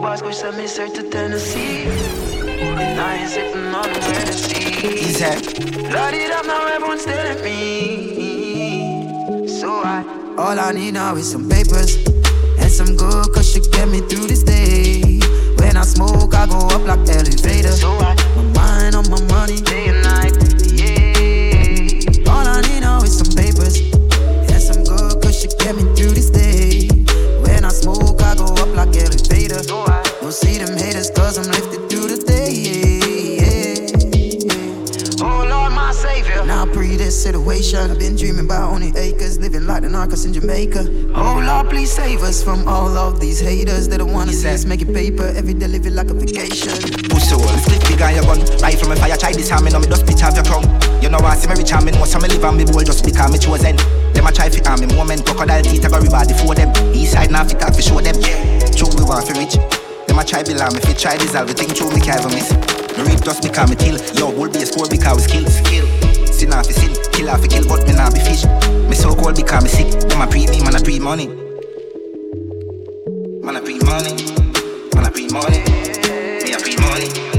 boss go send me straight to Tennessee. And I ain't sitting on the Hennessy. Easy. Load it up now, everyone's at me. So I. All I need now is some papers and some good, cause you get me through this day. When I smoke, I go up like elevator. So I. My mind on my money. Day and night. Yeah. All I need now is some papers and some good, cause you get me through situation, I've been dreaming about owning acres, living like the narcos in Jamaica. Oh Lord, please save us from all of these haters that don't wanna see us making paper. Every day living like a vacation. Pussy hole, split big on your gun. Rifle me fire, try this me know me just pitch off your crown You know I see me rich and me know some me live and me bold just because me chosen. Them a try fit on me moment, crocodile teeth I go river before them. East side now fit out fi show them. True we want fi rich Them a try below me fit try dissolve the thing true me can't even miss. Me reap just because me kill. Yo, bull be a score because we skill Skill Sin off sin, kill off kill but me nah be fish Me so cold because me sick Them a pre me, man a pre money Man a pre money Man a pre money Me a pre money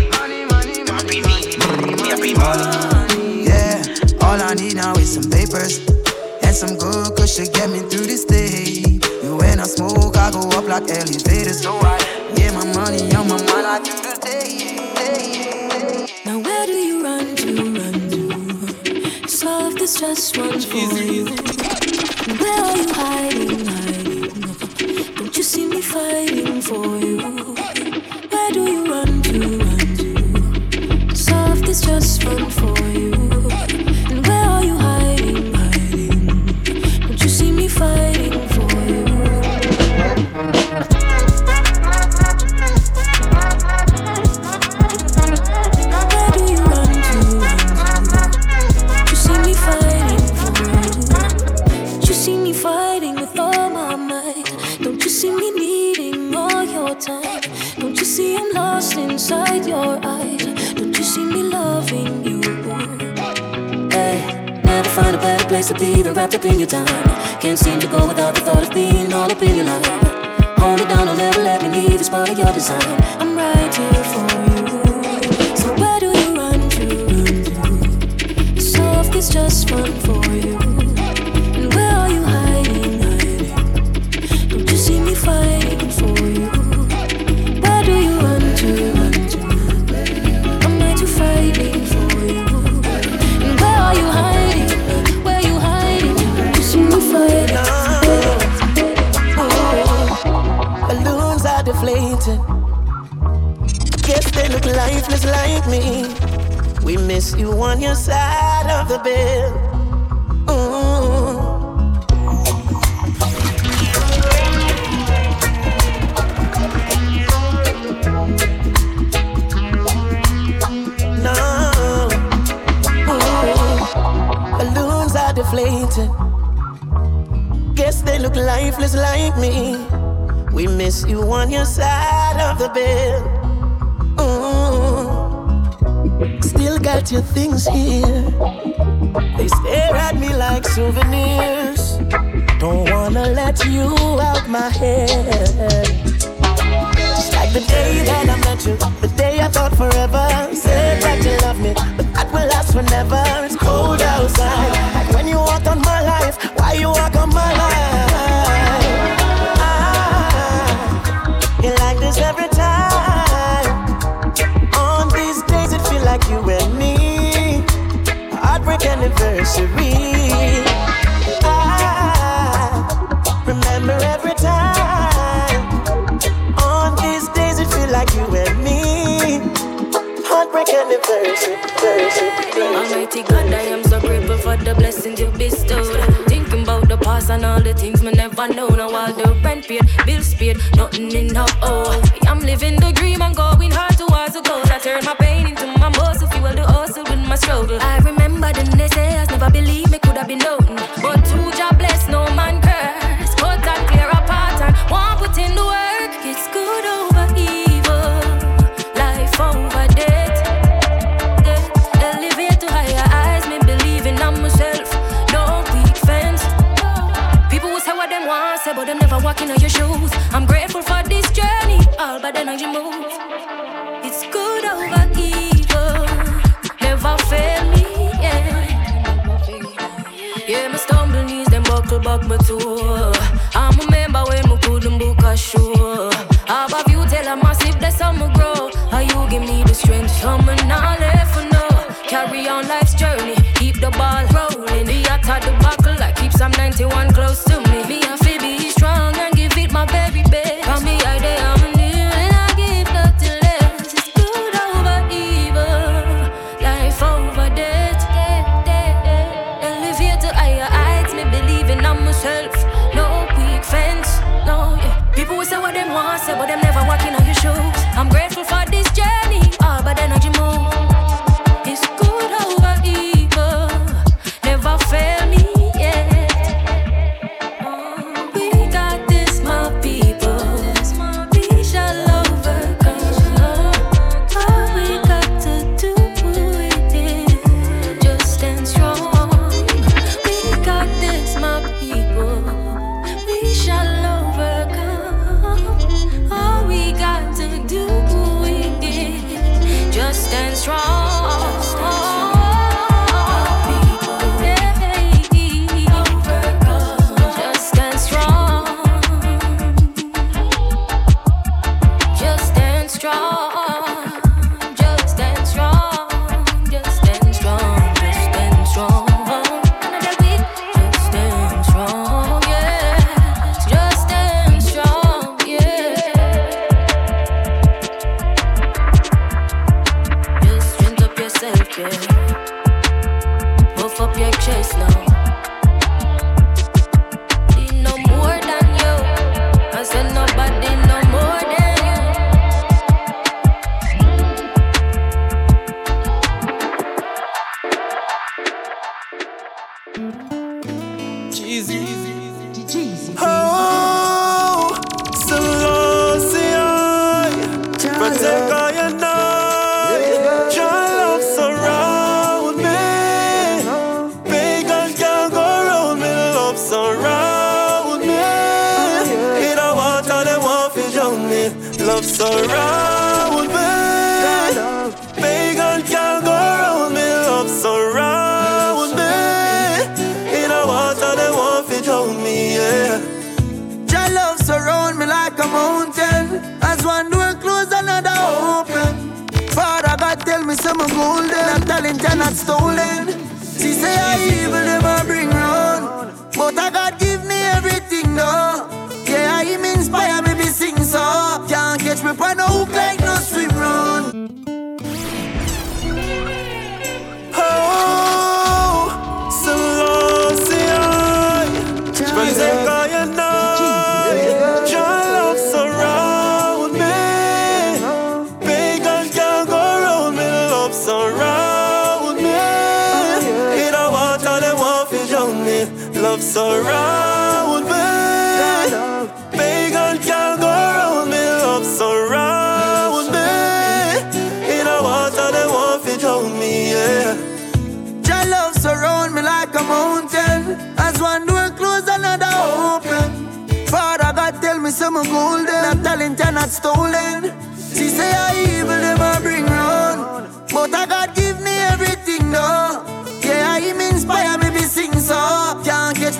them a pre me, me a pre money. Yeah, all I need now is some papers and some good cause you get me through this day. And when I smoke, I go up like elevators. So I. Yeah, my money on my mind, I This just one for you. Where are you hiding, hiding? Don't you see me fighting for you? Where do you run to, run to? Solve this just run for you. Place to be than wrapped up in your time. Can't seem to go without the thought of being all up in your life. Hold it down, don't ever let me leave. It's part of your design. I'm right here for you. So where do you run to? Soft is just run are deflated. Guess they look lifeless like me. We miss you on your side of the bed. Ooh. No. Balloons are deflated. Guess they look lifeless like me. We miss you on your side of the bed. Ooh. Still got your things here. They stare at me like souvenirs. Don't wanna let you out my head. Just like the day that I met you, the day I thought forever. Said that you love me, but that will last forever. It's cold outside. Like when you walk on my life, why you walk on my life? Anniversary. I remember every time. On these days, it feel like you and me. Heartbreak anniversary. Almighty God, I am so grateful for the blessings you bestowed. Thinking about the past and all the things me never know. Now all the rent paid, bills paid, nothing in no oh. I'm living the dream and going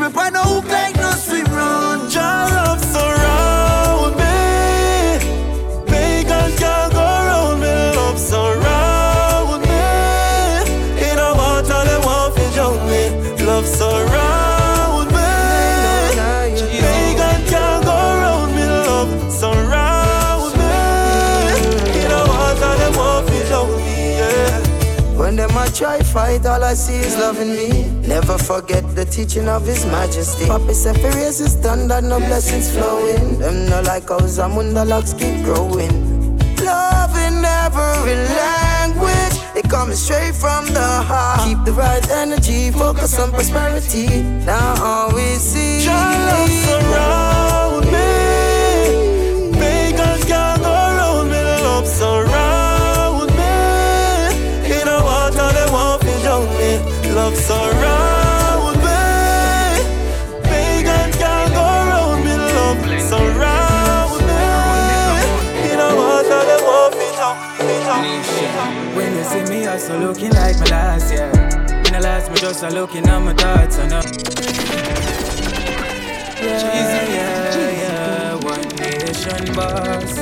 me by no. all I see is loving me. Never forget the teaching of His Majesty. Papa said, for raise His no blessings flowing. Them no like how Zamunda locks keep growing. Love in every language, it comes straight from the heart. Keep the right energy, focus on prosperity. Now all we see. Your love surrounds. love surround me. Pagans can go round me, love surround me. In know what I them up, it up. When you see me, I'm still looking like my last year. In the last, me just a looking at my thoughts and up. Yeah, yeah, yeah, one nation boss.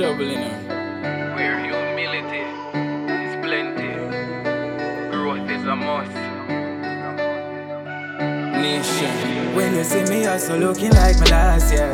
I'm in a trouble. Where humility is plenty, growth is a must. Nation. When you see me, also looking like my last, yeah.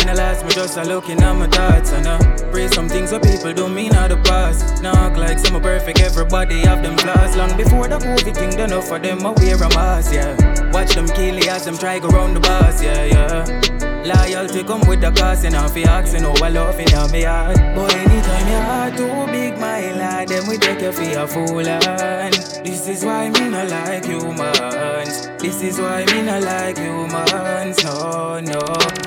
In the last, me just a looking at my thoughts and uh, pray some things what people don't mean out of the past. Now act like some perfect, everybody have them flaws. Long before the COVID thing, done enough for them, I wear a mask, yeah. Watch them kill as them try go round the bus, yeah, yeah. Loyalty come with the cost, and if you asking how I love in my heart. But anytime your heart too big, my lad, then we take you for a fool. And this is why me not like humans. This is why me not like humans. No, no.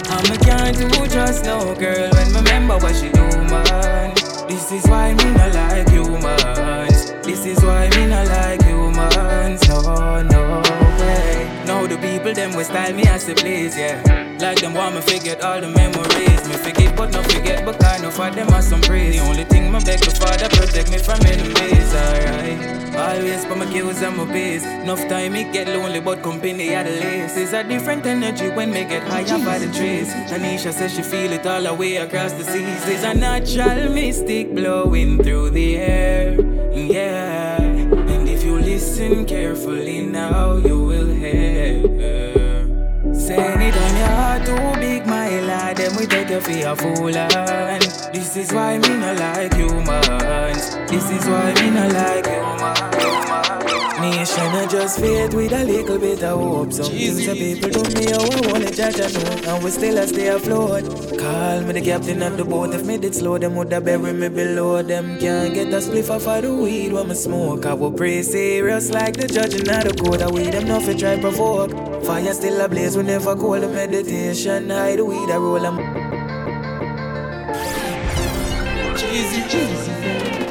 I'm a can't do just no girl when remember what she do, man. This is why me not like humans. This is why me not like humans. No, no way. Now the people them will style me as they please, yeah. Like them want me forget all the memories. Me forget but not forget, but kind of for them are some praise. The only thing my beg the Father protect me from enemies, alright. Always for my kills and my base. Enough time it get lonely, but company at the least. It's a different energy when me get high up by the trees. Tanisha says she feel it all the way across the seas. There's a natural mystic blowing through the air, yeah. And if you listen carefully now, you will hear. Say anytime your heart too big, my lad, ah, then we take you for a and ah. This is why me not like humans. This is why me not like humans Nation I just faith with a little bit of hope. Some things the people do me how I want to judge I know. And we still a stay afloat. Call me the captain of the boat. If me did slow them would have bury me below. Them Can't get a spliff off of the weed when me smoke. I will pray serious like the judge in the court. I weed them nothing try provoke. Fire still a blaze, we never call the meditation. Hide the weed, I roll them. Cheesy, cheesy.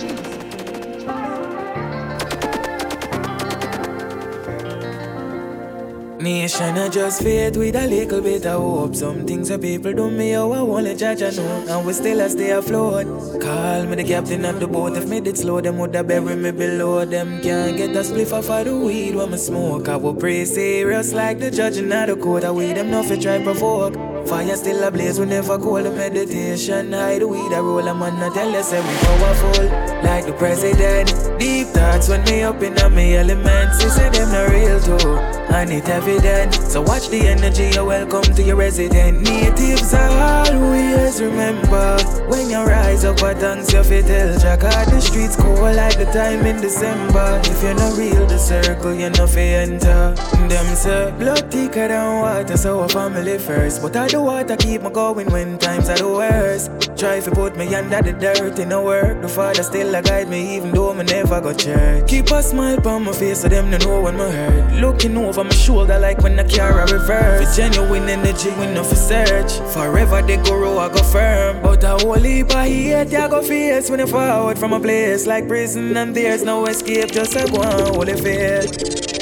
Nation I just faith with a little bit of hope. Some things that people do me how I wanna judge I know. And we still a stay afloat. Call me the captain of the boat. If me did slow them would have bury me below them. Can't get a spliff off of the weed when me smoke. I will pray serious like the judge in the court. I weed them nothing try provoke. Fire still a blaze, we never call the meditation. Hide the weed, I roll a man, I tell you, say we powerful, like the president. Deep thoughts when me up in my elements, you say them not real too. And it evident, so watch the energy, you welcome to your resident. Natives are always remember when you rise up, what thanks you fit tell Jack the streets cold like the time in December. If you're not real, the circle you know fi enter. Them say blood thicker than water, so a family first, but I the water keep me going when times are the worst. Try to put me under the dirt in the work. The father still a guide me even though me never got church. Keep a smile on my face so them no know when me hurt. Looking over my shoulder like when I carry a reverse. For genuine energy we no for search. Forever they go I go firm. But a whole heap of hate I go face when you forward from a place like prison and there's no escape. Just a go on holy faith.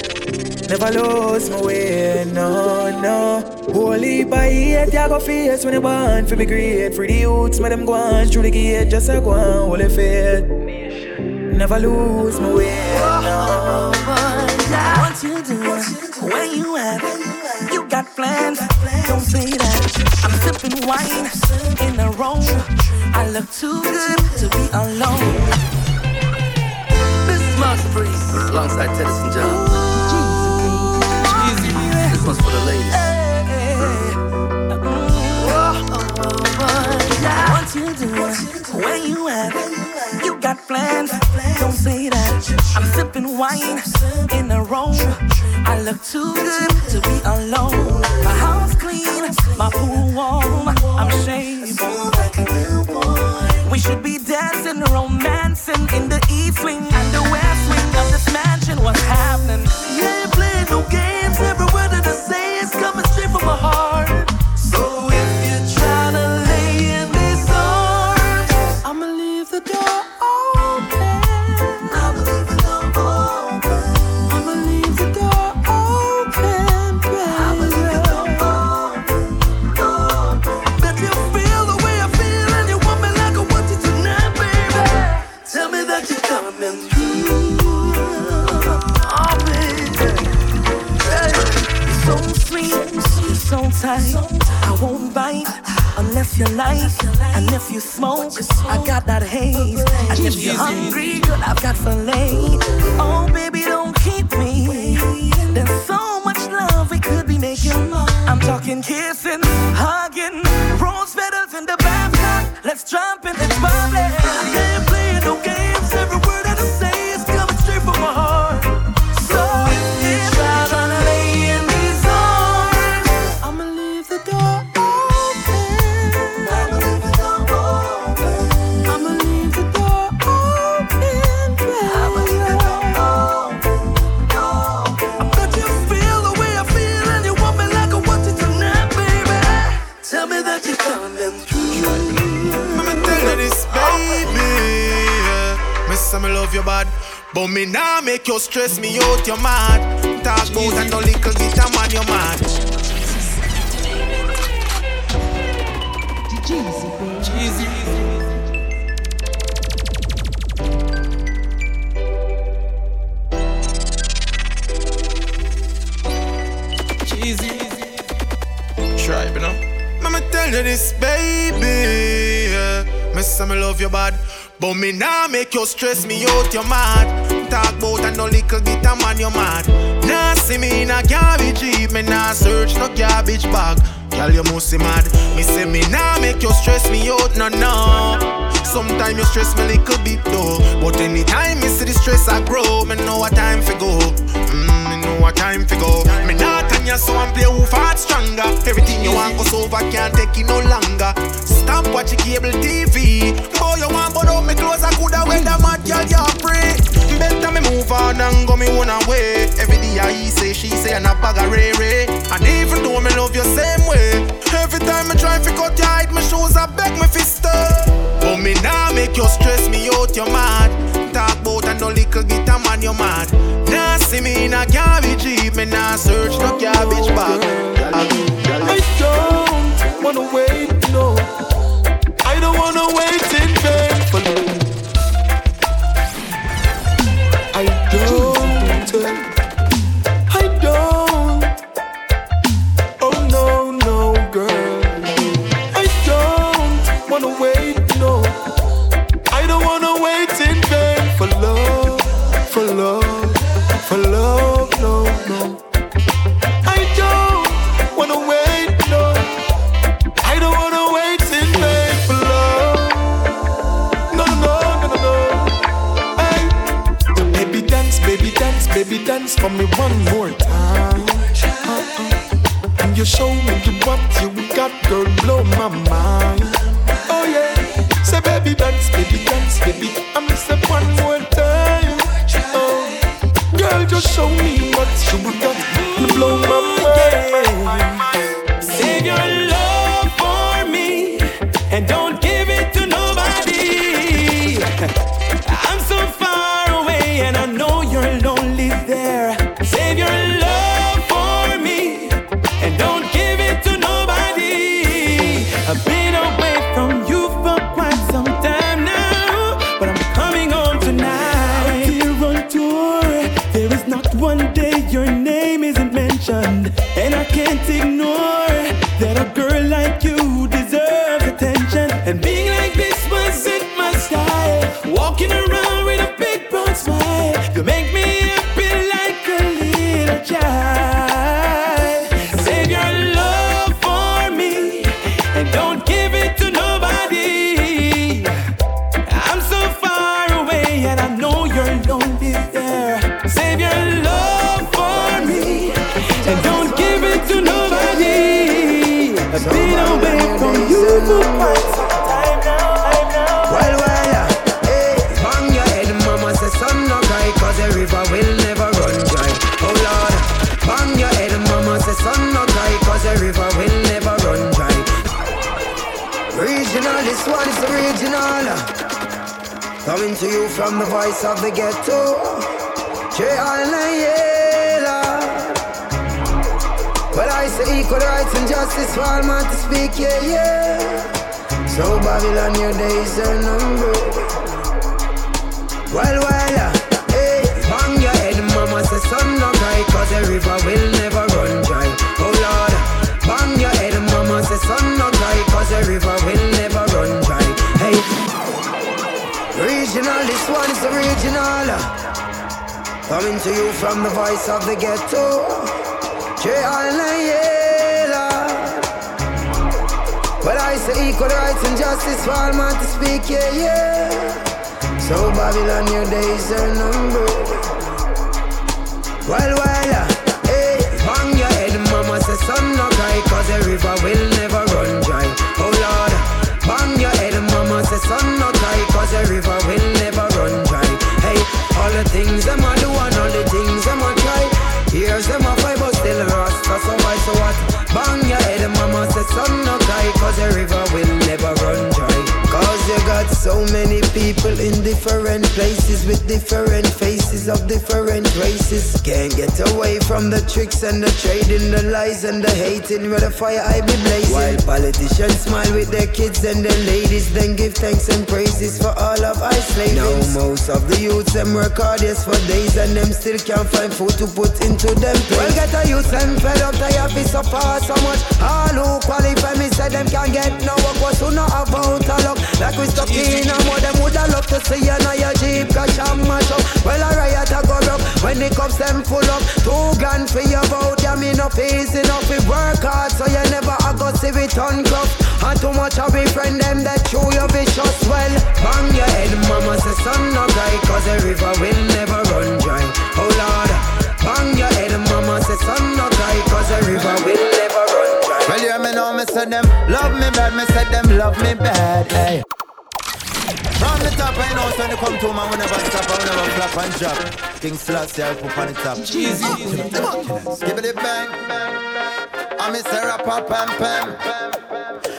Never lose my way, no, no. Holy by hate, you go face when you born for be great. For the youths, me them go on through the gate, just a go on, holy faith. Never lose my way, no. What you do, where you at? You got plans, don't say that. I'm sipping wine in the room. I look too good to be alone. This is Master Breeze alongside Teddyson John one's for the ladies. What you doing? Where you at? You got plans? Don't say that. I'm sipping wine in the room. I look too good to be alone. My house clean, my pool warm. I'm shaved. We should be dancing, romancing in the east wing and the west wing of this mansion. What's happening? Yeah, playing no games got stress me out. you're mad? Talk about and no little bit of man, you're mad. Cheesy. Cheesy. Try, you know. I'ma tell you this, baby. Yeah. Me say me love you bad, but me nah make you stress me out. You mad? And no little bit of man, you mad. Nah see me in a garbage heap, me nah search no garbage bag. Girl, you must be mad. Me say me nah make you stress me out, no no. Sometimes you stress me little bit though, but anytime me see the stress I grow, me know what time for go. Mm, me know what time for go. Me not on you so I'm play who fart stronger. Everything you want goes over, can't take it no longer. Stop watching cable TV. Boy, you want but out me clothes, I coulda wear the mad girl, you pray. Better me move on and go me one away. Every day I say, she say, and I bag a ray ray. And even though me love you same way, every time I try to cut you hide my shoes, I beg me fist. But oh, me nah make you stress me out, you mad. Talk about and no little bit man, you mad. Nah see me in a garbage heap, me nah search no garbage bag. I don't wanna wait, no. I don't wanna wait in vain don't will never run dry. Oh Lord, bang your head, mama say son no cry, cause the river will never run dry. Hey, all the things them a do and all the things them a try. Here's them a fight, but still rasta, so why, so what? Bang your head, mama say son no Cause the river will never run you got so many people in different places with different faces of different races. Can't get away from the tricks and the trading, the lies and the hating where the fire I be blazing. While politicians smile with their kids and their ladies, then give thanks and praises for all of our slaves. Now most of the youths them work hard yes for days and them still can't find food to put into them plates. Well get a youth and fed up, they have to suffer so much. All who qualify me say them can't get no work, was who not about a luck. Like we stuck in a more them woulda love to see you now your Jeep crash and mash up. Well a riot a go rock when the cups them full up. Two gun for your boat, yeah me no easy enough. We work hard so you never a go see it uncroft. And too much of we friend them that chew your vicious well. Bang your head, mama say son no cry, cause the river will never run dry. Oh Lord, bang your head, mama say son no cry, cause the river will never run dry. Well, you me know me say them love me bad, me say them love me bad. Hey. From the top, I know, when you come to man, we never stop, we never flop and drop. King Selassie, I put on the top. Cheesy. Give it a bang. I'm Mr. Rapper, pam, pam.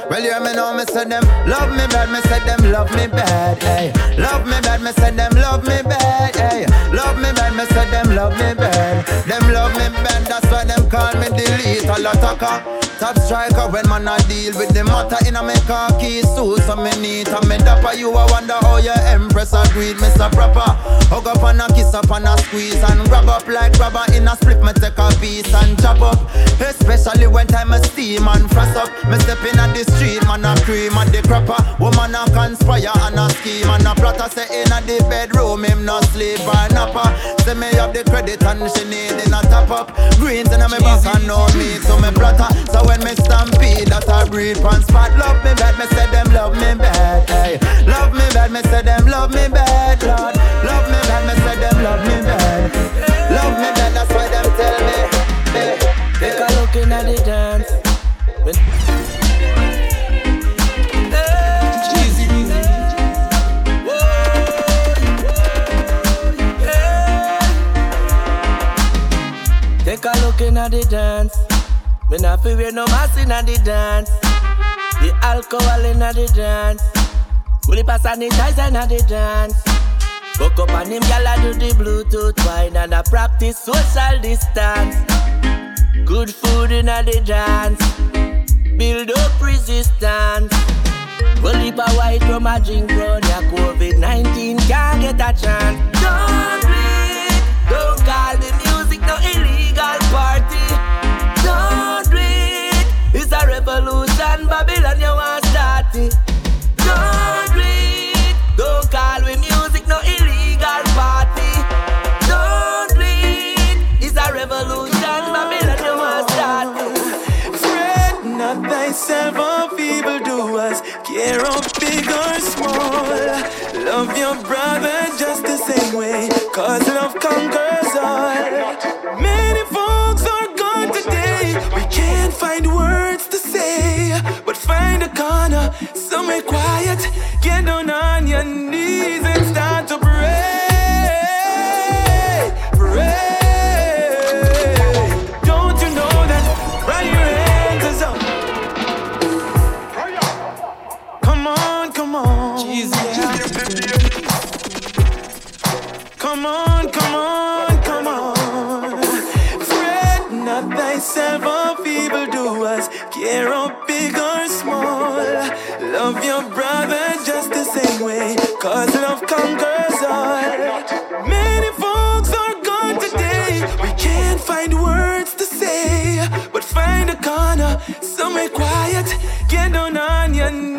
Well, you me know, me say them love me bad, me say them love me bad, hey. Love me bad, me say them love me bad, hey. Love me bad, me say them love me bad. Them love me bad, that's why them call me delete a lot of Top striker when man a deal with the matter in a me khaki suit So me neat and me dapper You a wonder how your empress a do it Mr. Proper Hug up and a kiss up and a squeeze And grab up like rubber in a split Me take a piece and chop up Especially when time a steam and frost up Me step in at the street man a cream and the crapper. Woman a conspire and a scheme And a plotter. Say in a the bedroom Him no sleep or napper Say me have the credit and she need in a top up. Greens in a me back and no meat So me plotter. So when me stampede that I breathe on spot. Love me bad, me say them love me bad hey. Love me bad, me say them love me bad Lord. Love me bad, me say them love me bad. Love me bad, that's why them tell me. Take a look in at the dance Take a look in at the dance me not feel wear no mask inna the dance. The alcohol inna the dance. Fully pass sanitizer inna the dance. Woke up and him gyal do the Bluetooth wine and I practice social distance. Good food inna the dance. Build up resistance. Well, if a white from a drink run, ya COVID-19 can't get a chance. Don't want somewhere quiet, get down on your knees conquers all. Many folks are gone today, we can't find words to say, but find a corner, somewhere quiet, get down on your knees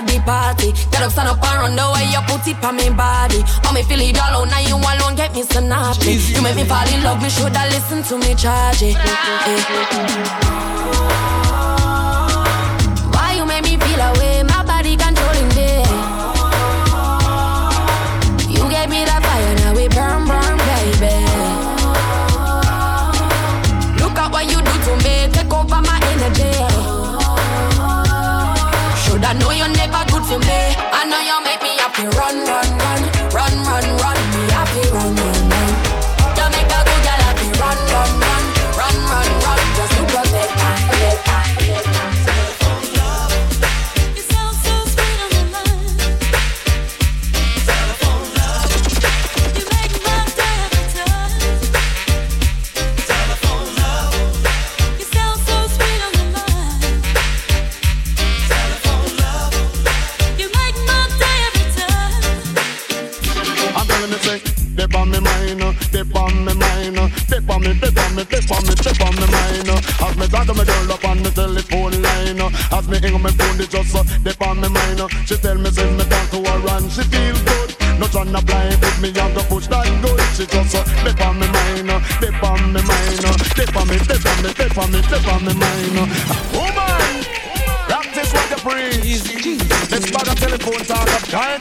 at the party, get up, stand up and run the way you put it on me body. Oh, me feel it alone, now you alone get me so naughty. You make me fall in love, me shoulda listen to me charge it. Why you make me feel away? My body controlling me. You gave me that fire, now we burn, burn, baby. Look at what you do to me, take over my energy. Shoulda know you're never good for me. I know you make me happy, run, run,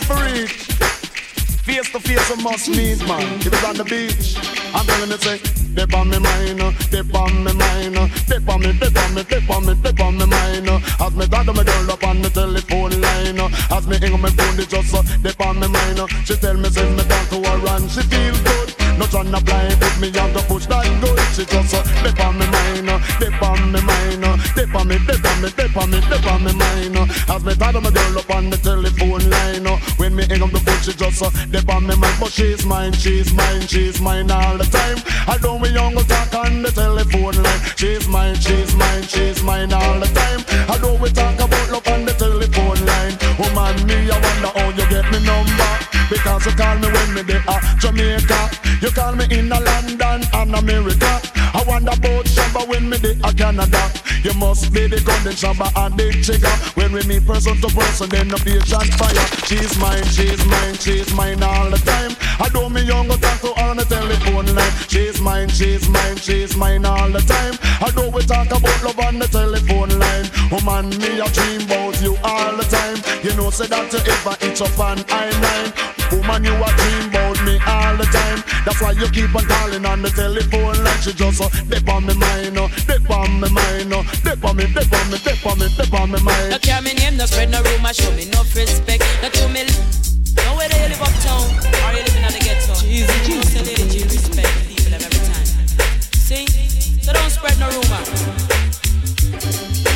Trying reach. Face to face, we must meet, man. If it's on the beach, I'm telling you, say, they on me mind, uh, they on me mind, uh, they on me, they on me, they on me, they on me mind. uh. As me to my girl up on the telephone line, uh, as me hang my phone, they just uh, they on me mind. uh. She tell me, say, me talk to her and she feel good. No tryna blind with me, I'm to push that good. She just uh, they on me mind, uh, they on me mind, uh, they on me, they on me, they on me, they on me mind. uh. As me dad to my girl up on the uh, they on me mind, but she's mine, she's mine, she's mine all the time. I don't we young talk on the telephone line. She's mine, she's mine, she's mine all the time. I don't we talk about love on the telephone line. Woman, me, I wonder how you get me number. Because you call me when me there at Jamaica. You call me in a London and America. I wonder about Shabba when me there at Canada. You must be the gun, golden Shabba and the chica. When we meet person to person, then the patient fire. She's mine, she's mine, she's mine all the time. I do me young talk to her on the telephone line. She's mine, she's mine, she's mine all the time. I do we talk about love on the telephone line. Woman, me a dream about you all the time. You know, say that you ever itch up on I nine. Woman, you a dream about me all the time. That's why you keep on calling on the telephone line. She just uh, dip on me mind, uh, on me mind, dip on me, dip on me, dip on me, dip on me mind. No care me name, no spread no rumor, show me no respect. No to me, know where they live uptown, or you living in the ghetto. Easy, no say lady G respect people every time. See, so don't spread no rumor.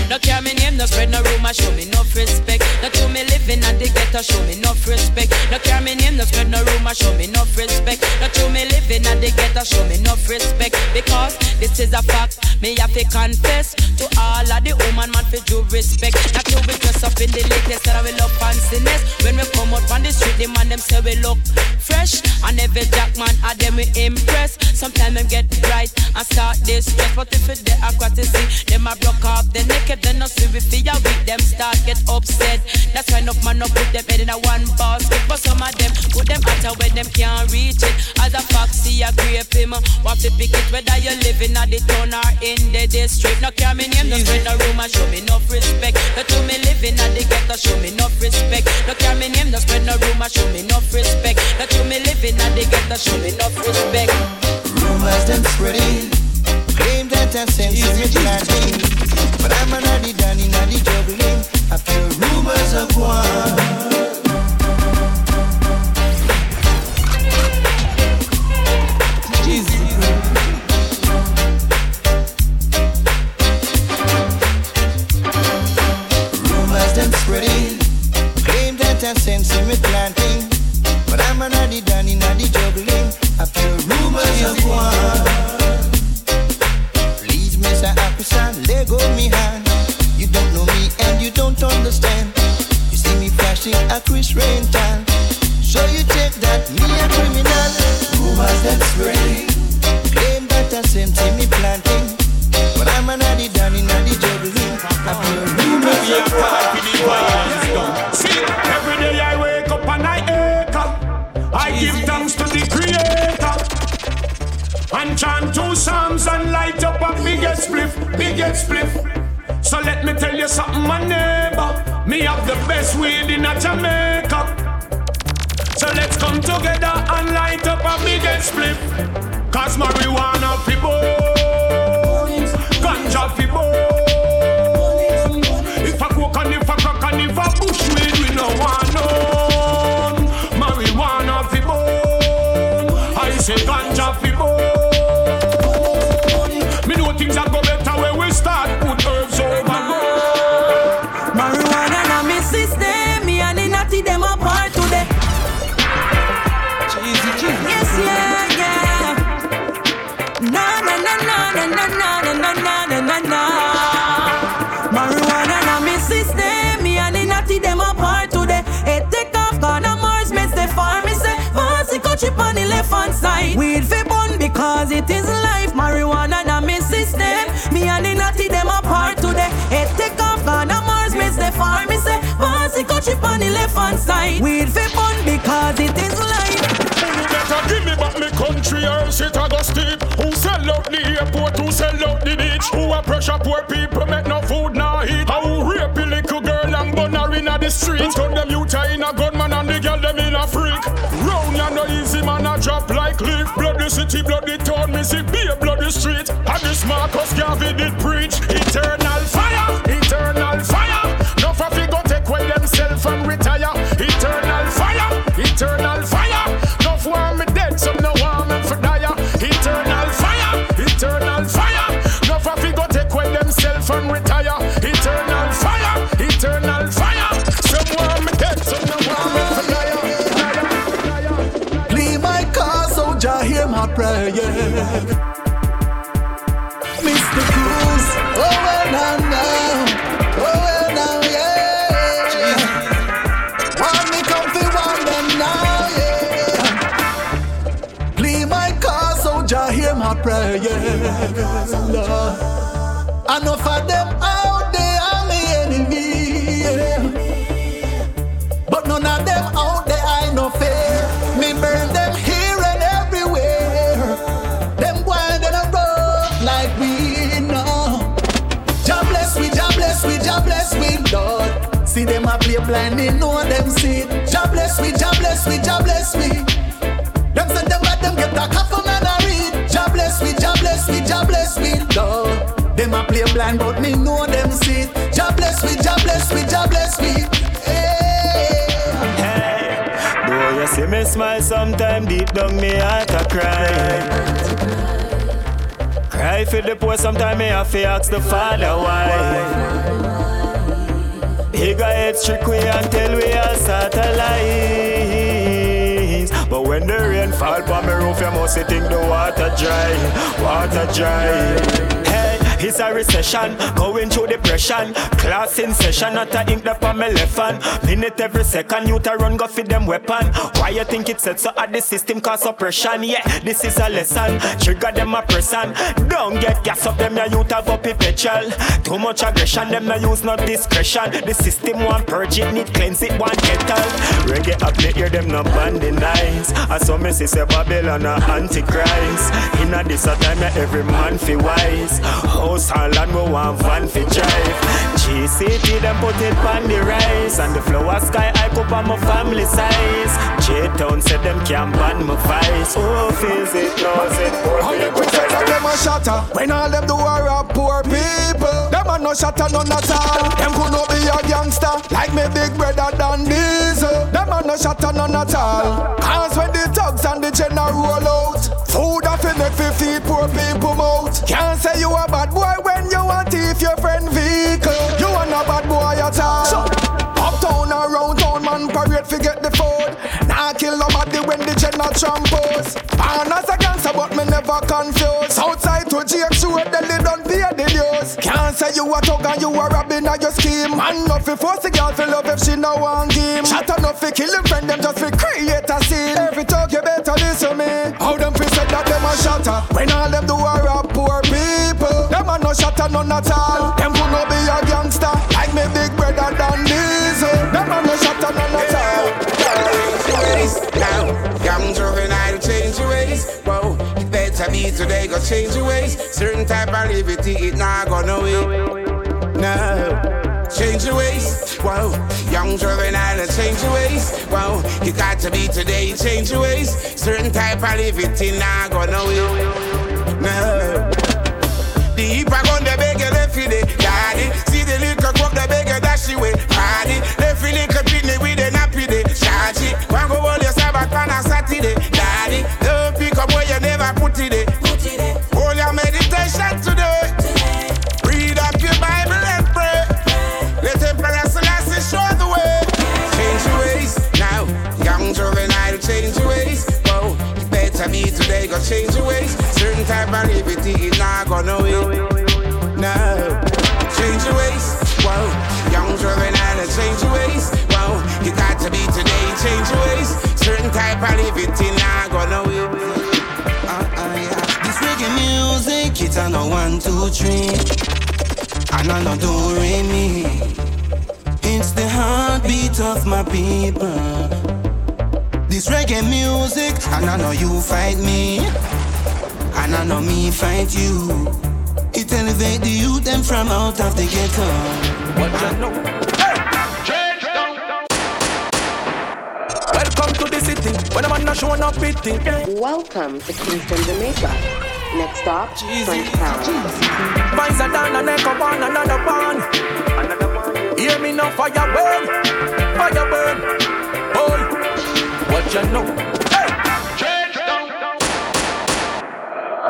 No care me name, no spread no rumor, show me no respect. No to me living in the ghetto, show me no respect. No care me name, no spread no rumor, show me no respect. No to me living in the ghetto, show me no respect. Because this is a fact, me have to confess to all of the woman man for due respect. Not to be dressed up in the latest that I will love fanciness. When we come out on the street, the man them say we look fresh, and every jack man of them we impress. Sometimes them get right and start this stress, but if it they aquatic see, them a broke off the naked, then no see we feel weak, them start get upset. That's why enough man no put them head in a one basket, but some of them put them out where them can't reach it. As a foxy, a grape him, uh, what to pick it whether you living at the town or in the district. No care me name, no spread no rumor, show me no respect. No to me living at the ghetto, show me no respect. No care me name, no spread no rumor, show me no respect. No to me living at the ghetto, show me no respect. Rumors them spreading, claim that I sense me planting. But I'm an addy danny, naddy juggling. I feel rumors of war. Rumors them spreading, claim that I sense me planting. But I'm an addy danny, naddy juggling. Please, Mr. Officer, let go me hand understand. You see me flashing a Chris Rental. So you take that me a criminal. Who Rumors that spray? Claim that the same thing me planting. But I'm an addy down in addy juggling. I feel rumors that See, every day I wake up and I ache up. I give thanks to the Creator. And chant two psalms and light up a biggest spliff, biggest spliff. So let me tell you something, my neighbor. Me have the best weed in a Jamaica. So let's come together and light up a biggest spliff. Cause marijuana fi bones, ganja fi bones. If a coke and if a crack and if a bush weed, we no want none. Marijuana fi I say ganja fancy coach on the left hand side. Weed fi bun because it is life. Marijuana na me system, me and the natty them apart today. It take off, gonna Mars, miss say farm. me say fancy coach it on the left hand side. Weed fi bun because it is life. You better give me back me country or else it a go steep. Who sell out the airport? Who sell out the beach? Who a pressure poor people make no food nah eat? How rape a little girl and burn her inna the street? Turn them youth a in a gunman me see be a bloody street. And this Marcus Garvey did preach eternal fire, eternal fire. No for go take away themself and retire. Mr. Cruz, oh well now, now, oh well now, yeah. Want me comfy, want them now, yeah. Clean my car so hear my prayer. Lord. Play blind, they know them see. Jah bless we, Jah bless we, Jah bless we. Them say them let them get a coffin and a read. Jah bless we, Jah bless we, Jah bless we, Lord. Them a play blind, but me know them see. Jah bless we, Jah bless we, Jah bless we. Though you see me smile sometime deep down me heart a cry. Cry for the poor sometime me have to ask the father why. He got head strict we until we all start a lies. But when the rain fall on me roof, you must think the water dry, water dry. It's a recession, going through depression. Class in session, not a ink up on my left hand. Minute every second, you to run go feed them weapon. Why you think it's set so at the system cause oppression? Yeah, this is a lesson. Trigger them a person. Don't get gas up them, youth have up petrol. Too much aggression, them no use no discretion. The system want purge it, need cleanse it, want kettle. Reggae up the ear, them no banding nice. I saw me see say Babylon a antichrist. Inna this a time, every man fi wise. House and land, we want van fi drive. GCT, them put it on the rise. And the flower sky, I cope on my family size. J-Town said them can't ban my vice. Oh, feels it, knows it, try Tell them a shatter when all them do are rob poor people. Them a no shatter none at all. Them could not be a gangster like me big brother Dan Diesel. Them a no shatter none at all. Cause when the thugs and the general roll out, food off in make fi feed poor people mouth. Can't say you a bad boy when you want thief your friend vehicle. You a no bad boy at all. Uptown around town man parade fi get the food. Nah kill nobody when the general tramples. Born as a gangster but me never confused. Outside to Jake Shore, then they don't pay the dues. Can't say you a thug and you a robbing of your scheme. Man, no fi force the girl fi love if she no want game. Shot enough fi kill him friend, them just fi create a scene. Every talk you better listen me. How them fi said that them a shatter when all them do a rob poor people. Them shatter none at all. Them be a gangster like me big brother Diesel. Them a no shatter none at all. Juvenile, change your ways. Whoa, today, go change your ways. Certain type of liberty, it not gonna wait. No. Change your ways, whoa. Young I change your ways, whoa. You got to be today, change your ways. Certain type of liberty, not gonna wait. No. Heap are gonna for the daddy. See the liquor cup, the beggar dash you with party. For liquor pitney with a nappy day. It. One go all your Sabbath on a Saturday. Daddy, don't pick up where you never put it. in. Hold your meditation today. Read up your Bible and pray. Let Selassie show the way. Change your ways now. Young juvenile, change your ways. Whoa, better be today, go change your ways. Certain type of liberty is not gonna wait. Change ways. Certain type of liberty not gonna wait. Uh-uh, yeah. This reggae music, it's a no one, two, three. And I know do re me. It's the heartbeat of my people. This reggae music, and I know you fight me. And I know me fight you. It elevate the youth them from out of the ghetto. What you know? When a man not showing up it. Welcome to Kingston, Jamaica. Next stop, French Town. Vines are down and echo one another one. Hear me now, fire burn, fire burn. Boy, what you know?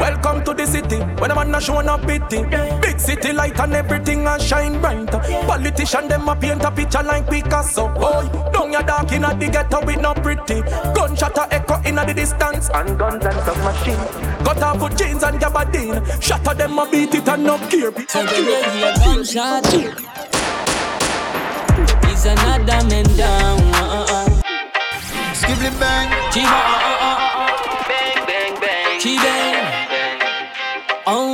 Welcome to the city. When a man not showing up it thing. Big city light and everything a shine bright. Politician them a paint a picture like Picasso. Boy, down your dark in a the ghetto with no pretty. Gunshot a echo in a the distance and guns and submachine. Cut off with jeans and gabardine. Shatter them a beat it and no care. So when you hear gunshot, is another man down. Uh-uh. Bang. Chiba, uh, uh, uh.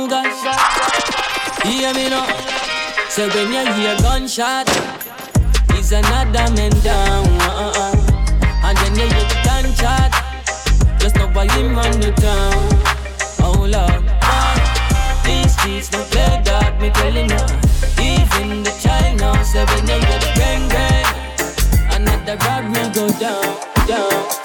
Oh. Hear me now. So when you hear gunshot, is another man down. Uh-uh. And then you hear the gunshot, just know why him run the town. Oh Lord. These streets don't play God, me telling you. Even the child now, so when you hear the bang bang, another rob will go down, down.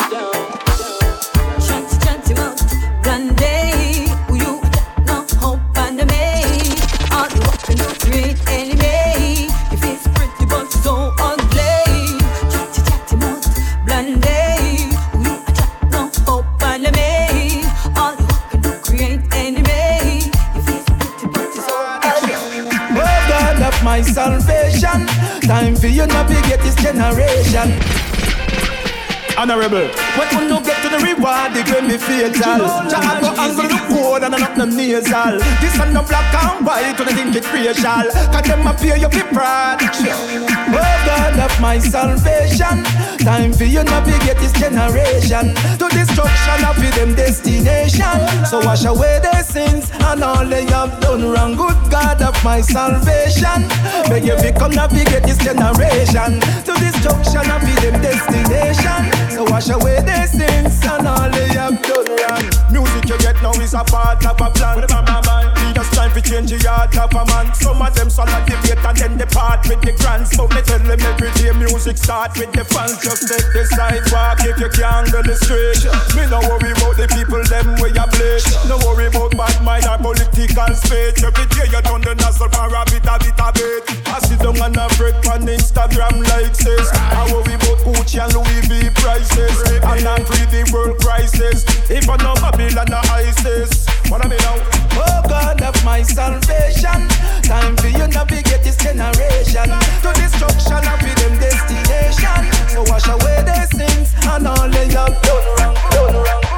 Honorable, when we no get to the reward, it will be fatal. Jah go angle the code and not the nasal. This one no black and white, when I think it's racial. Cause them appear you be proud. Oh God of my salvation, time for you navigate this generation to destruction of them destination. So wash away their sins and all they have done wrong. Good God of my salvation, beg you to come navigate this generation to destruction of them destination. So wash away their sins and all they have done wrong. Music you get now is a part of a plan. Leaders time to change the heart of a man. Some of them swallow debate and then depart with the grants. But me tell them every day music start with the fans. Just take the sidewalk if you can't go the street. Me no worry about the people them way you play. No worry about bad mind or political speech. Every day you done the nozzle for a bit a bit a bit. I sit down and a break on Instagram like this. I worry about Gucci and Louis V prices. And I'm free the world crisis. If I know Babylon or ISIS. What I mean now? Oh God of my salvation. Time for you navigate this generation to destruction of them destination. So wash away their sins and all they have done wrong, done wrong.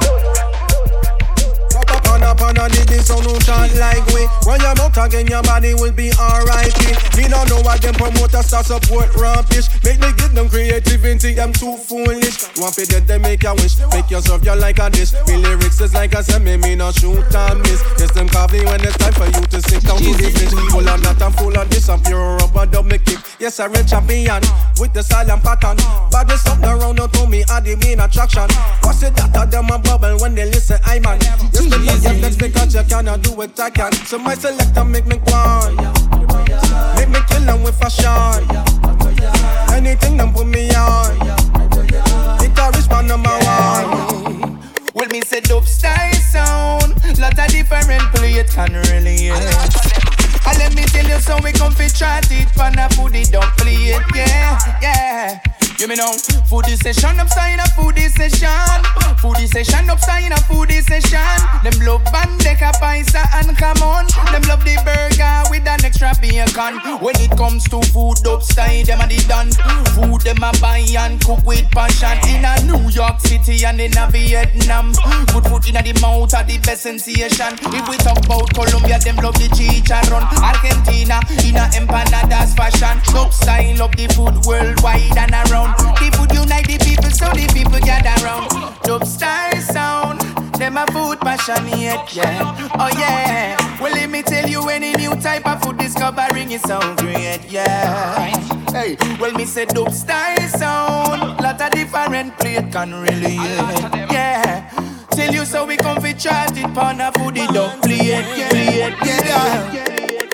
Upon upon a dig this sound no like we When you're again your body will be alright Me no know what them promoters start support rampish Make me give them creativity, them too foolish. Want to dead they make a wish. Make yourself you like a dish. Me lyrics is like a semi, me no shoot and miss. Yes them coffee when it's time for you to sit down to the fish. Full of that and full of this I'm pure rubber me kick Yes a real champion with the silent pattern. But there's something around to me I the main attraction. What's it that them a bubble when they listen I man? Yes the yes, yes, because you cannot do what I can. So my selector make me go Make me kill them with fashion. Anything them put me on. Guitarist man number one. Well, me say dope style sound. Lot of different play it can really yeah. And let me tell you so we come fi try it Pan a foodie don't play it, yeah, yeah you me know, foodie session upside a foodie session. Foodie session upside a foodie session. Them love bandeja paisa and come on. Them love the burger with an extra bacon. When it comes to food upside, them a the done. Food them a buy and cook with passion. In a New York City and in a Vietnam. Good food in a the mouth of the best sensation. If we talk about Colombia, them love the chicharron. Argentina in a empanadas fashion. Upside love the food worldwide and around sound. The food unite the people, so the people gather round. Dope style sound, them a food passionate, yeah. Oh yeah. Well, let me tell you, any new type of food discovering is so great, yeah. Hey, well, me say dope style sound, lot of different plate can really, yeah. Tell you so we come fi chart it, pan a food it don't play it, yeah, yeah, yeah.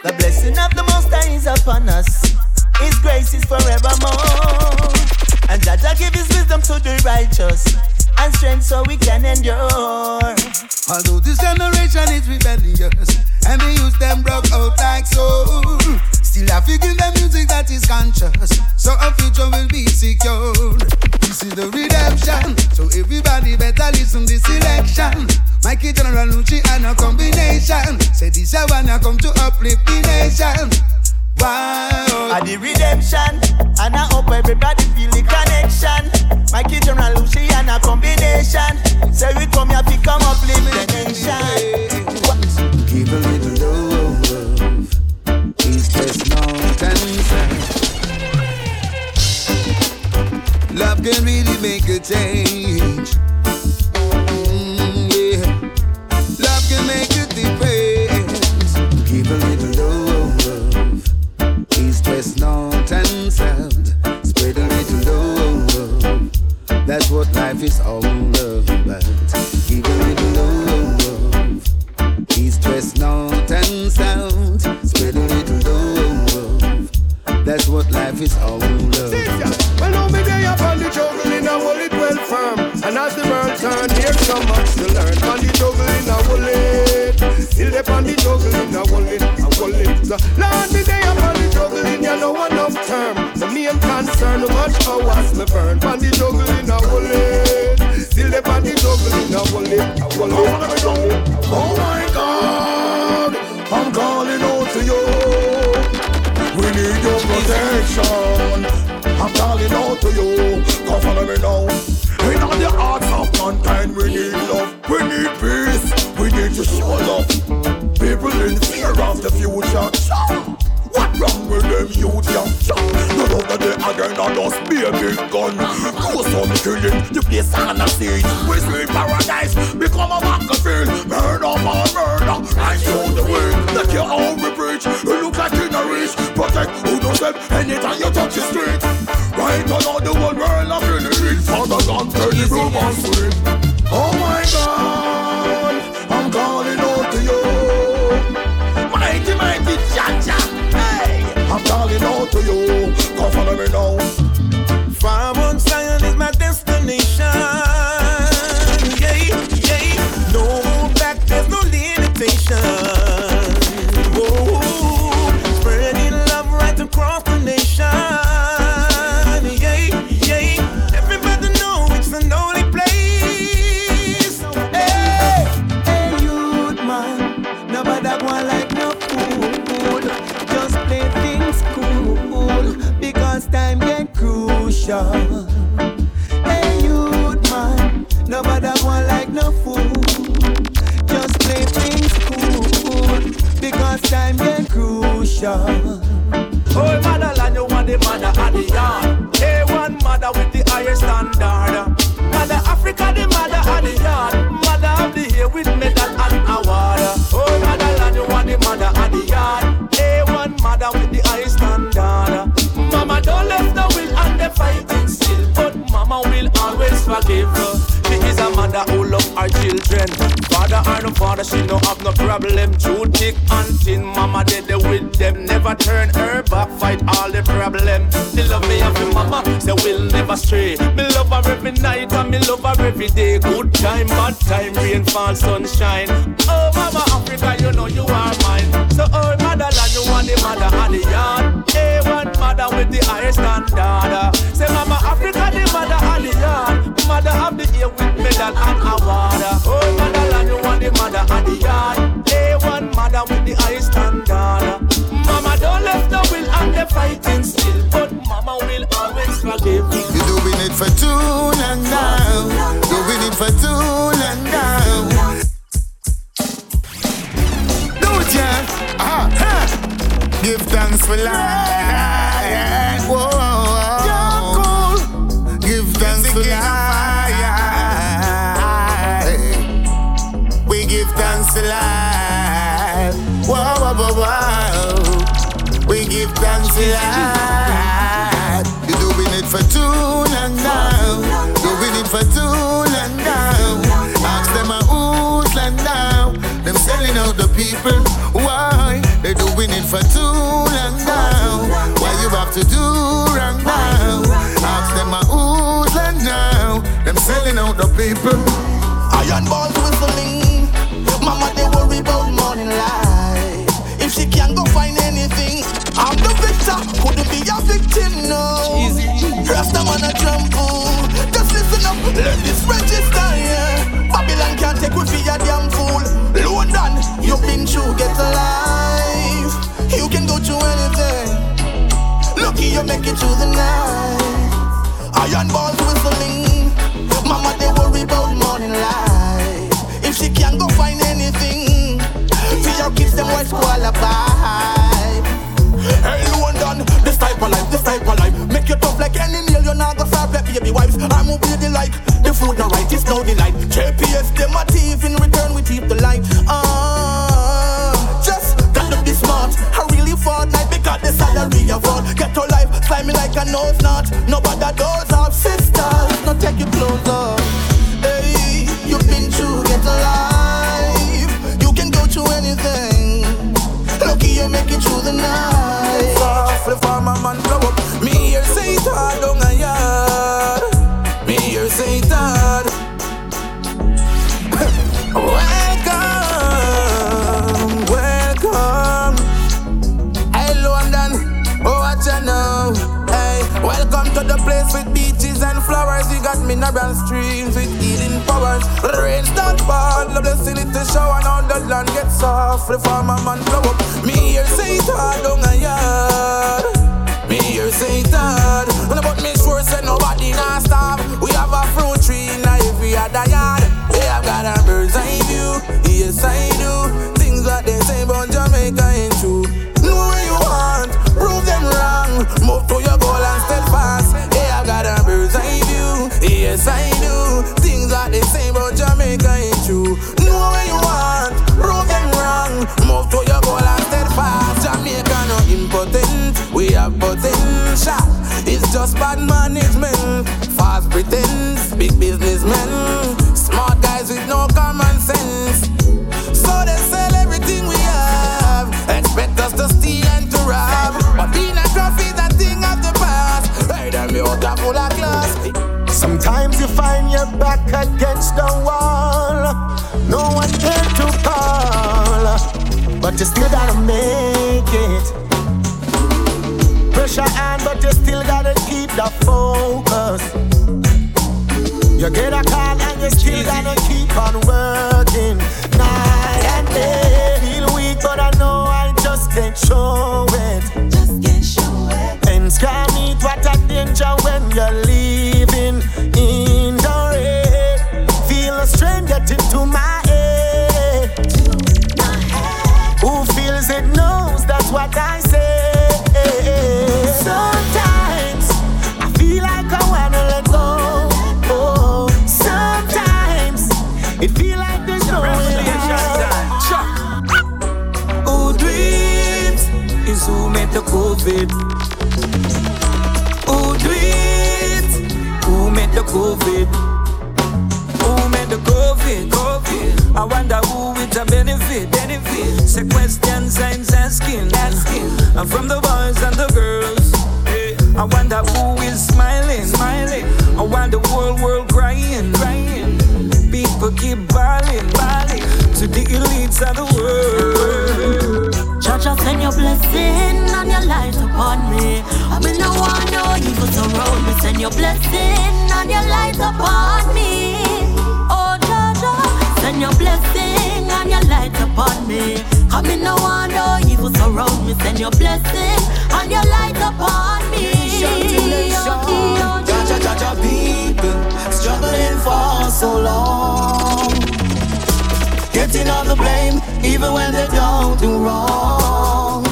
The blessing of the Most High is upon us. His grace is forevermore. And Jaja give his wisdom to the righteous and strength so we can endure. Although this generation is rebellious and they use them broke out like so, still I figure the music that is conscious, so our future will be secured. This is the redemption, so everybody better listen this election. Mikey General Lucci and a combination. Say this I wanna come to uplift the nation. Wow. At the redemption, and I hope everybody feel the connection. My kitchen and Luciano combination. Say we come here to come up live the nation. Give a little love, West, North, and Love can really make a change. Mm, yeah. Love can make West, North, and South. Spread a little love. That's what life is all about. Give a little love. East, West, North, and South. Spread a little love. That's what life is all about. Well, now me day up on the jungle in a hold it well firm. And as the world turn, here's so much to learn. On the jungle in a hold it. Still up on the jungle in a hold it, Lord, me day up on the jungle in ya no enough term. The main concern, me burn. On the a hold it. Still the a hold it, a hold it. Oh my God, I'm calling out to you. We need your protection. I'm calling out to you. Come follow me now. In all the hearts of mankind, we need love. Killing, the place on a seat. We see paradise become a battlefield. Murder for murder, and show the way. That you how we preach. You look like in a reach. Protect who don't step anytime you touch the street. Right on all the whole world of in the street. Father God, tell the room and crucial. Oh, motherland, you want the mother of the yard. A1 mother with the higher standard. Mother Africa, the mother of the yard. Mother of the year with medal and award. Oh, motherland, you want the mother of the yard. A1 mother with the higher standard. Mama don't left the will and the fighting still, but mama will always forgive. Her. She is a mother who love our children. Father or no father, she no have no problem. Too thick and thin, mama did with them. Never turn her back, fight all the problem. They love me and me mama, say we'll never stray. Me love her every night and me love her every day. Good time, bad time, rain, fall, sunshine. Oh mama Africa, you know you are mine. So oh motherland, you want the mother of the yard. A1 mother with the highest standard. Say mama Africa, the mother of the yard. Mother of the year with medal and award. Oh motherland, you want the mother of the yard. A1 mother with the highest standard. Mama don't left the will and the fighting still, but mama will always forgive. You're doing it for too long now. Doing it for too long now. Do it, yeah. Ah. Give thanks for life. It for too long now. Ask them a who's land now. Them selling out the people. Why? They're doing it for too long now. Why you have to do wrong now? Ask them a who's land now. Them selling out the people. Iron balls whistling. Mama, they worry about morning light. If she can't go find anything, I'm the victor. Couldn't be a victim, no. Rasta man a trample. Let this register, yeah. Babylon can't take with you, damn fool. London, you've been through, get alive. You can go through anything. Lucky you make it through the night. Iron balls whistling. Mama, they worry about morning light. If she can't go find anything, your kids, them white qualify. Hey, London, this type of life, this type of life. Make you tough like any nail, you're not baby wives. I'm be the like. The food not right, it's no delight. JPS, them a thief, in return we keep the light. Ah, just gotta be smart. I really fortnight because the salary you afford. Get your life, slimy like a nose knot. Nobody does have mineral streams with healing powers. Rain start fall, the blessing it to shower. Now the land gets soft. The farmer man blow up. Me here say it hard down a yard. Me here say it hard. But me sure say nobody not stop. We have a fruit tree in every other yard. Yeah, I've got a bird's eye view. Yes, I do. Things that they say about Jamaica ain't true. Know what you want, prove them wrong. Move to your goal and steadfast. Yes, I do. Things that they say about Jamaica ain't true. Know what you want, prove them wrong. Move to your goal and steadfast. Jamaica no impotent. We have potential. It's just bad management. Fast pretense, big businessmen. Against the wall. No one there to call. But you still gotta make it. Pressure on, but you still gotta keep the focus. You get a call and you still gotta keep on working. Night and day. Feel weak, but I know I just can't show it. Just can't show it. Ends can meet what a danger when you're living Sometimes And from the boys and the girls, I wonder who is smiling, smiling. I wonder the world world crying, crying. People keep bawling, bawling to the elites of the world. Judge, I send your blessing and your light upon me. I'm in the one, you evil surround me. Send your blessing and your light upon me. Oh, Judge, send your blessing. Surround me. Send your blessing and your light upon me. Jaja, Jaja, people struggling for so long. Getting all the blame, even when they don't do wrong.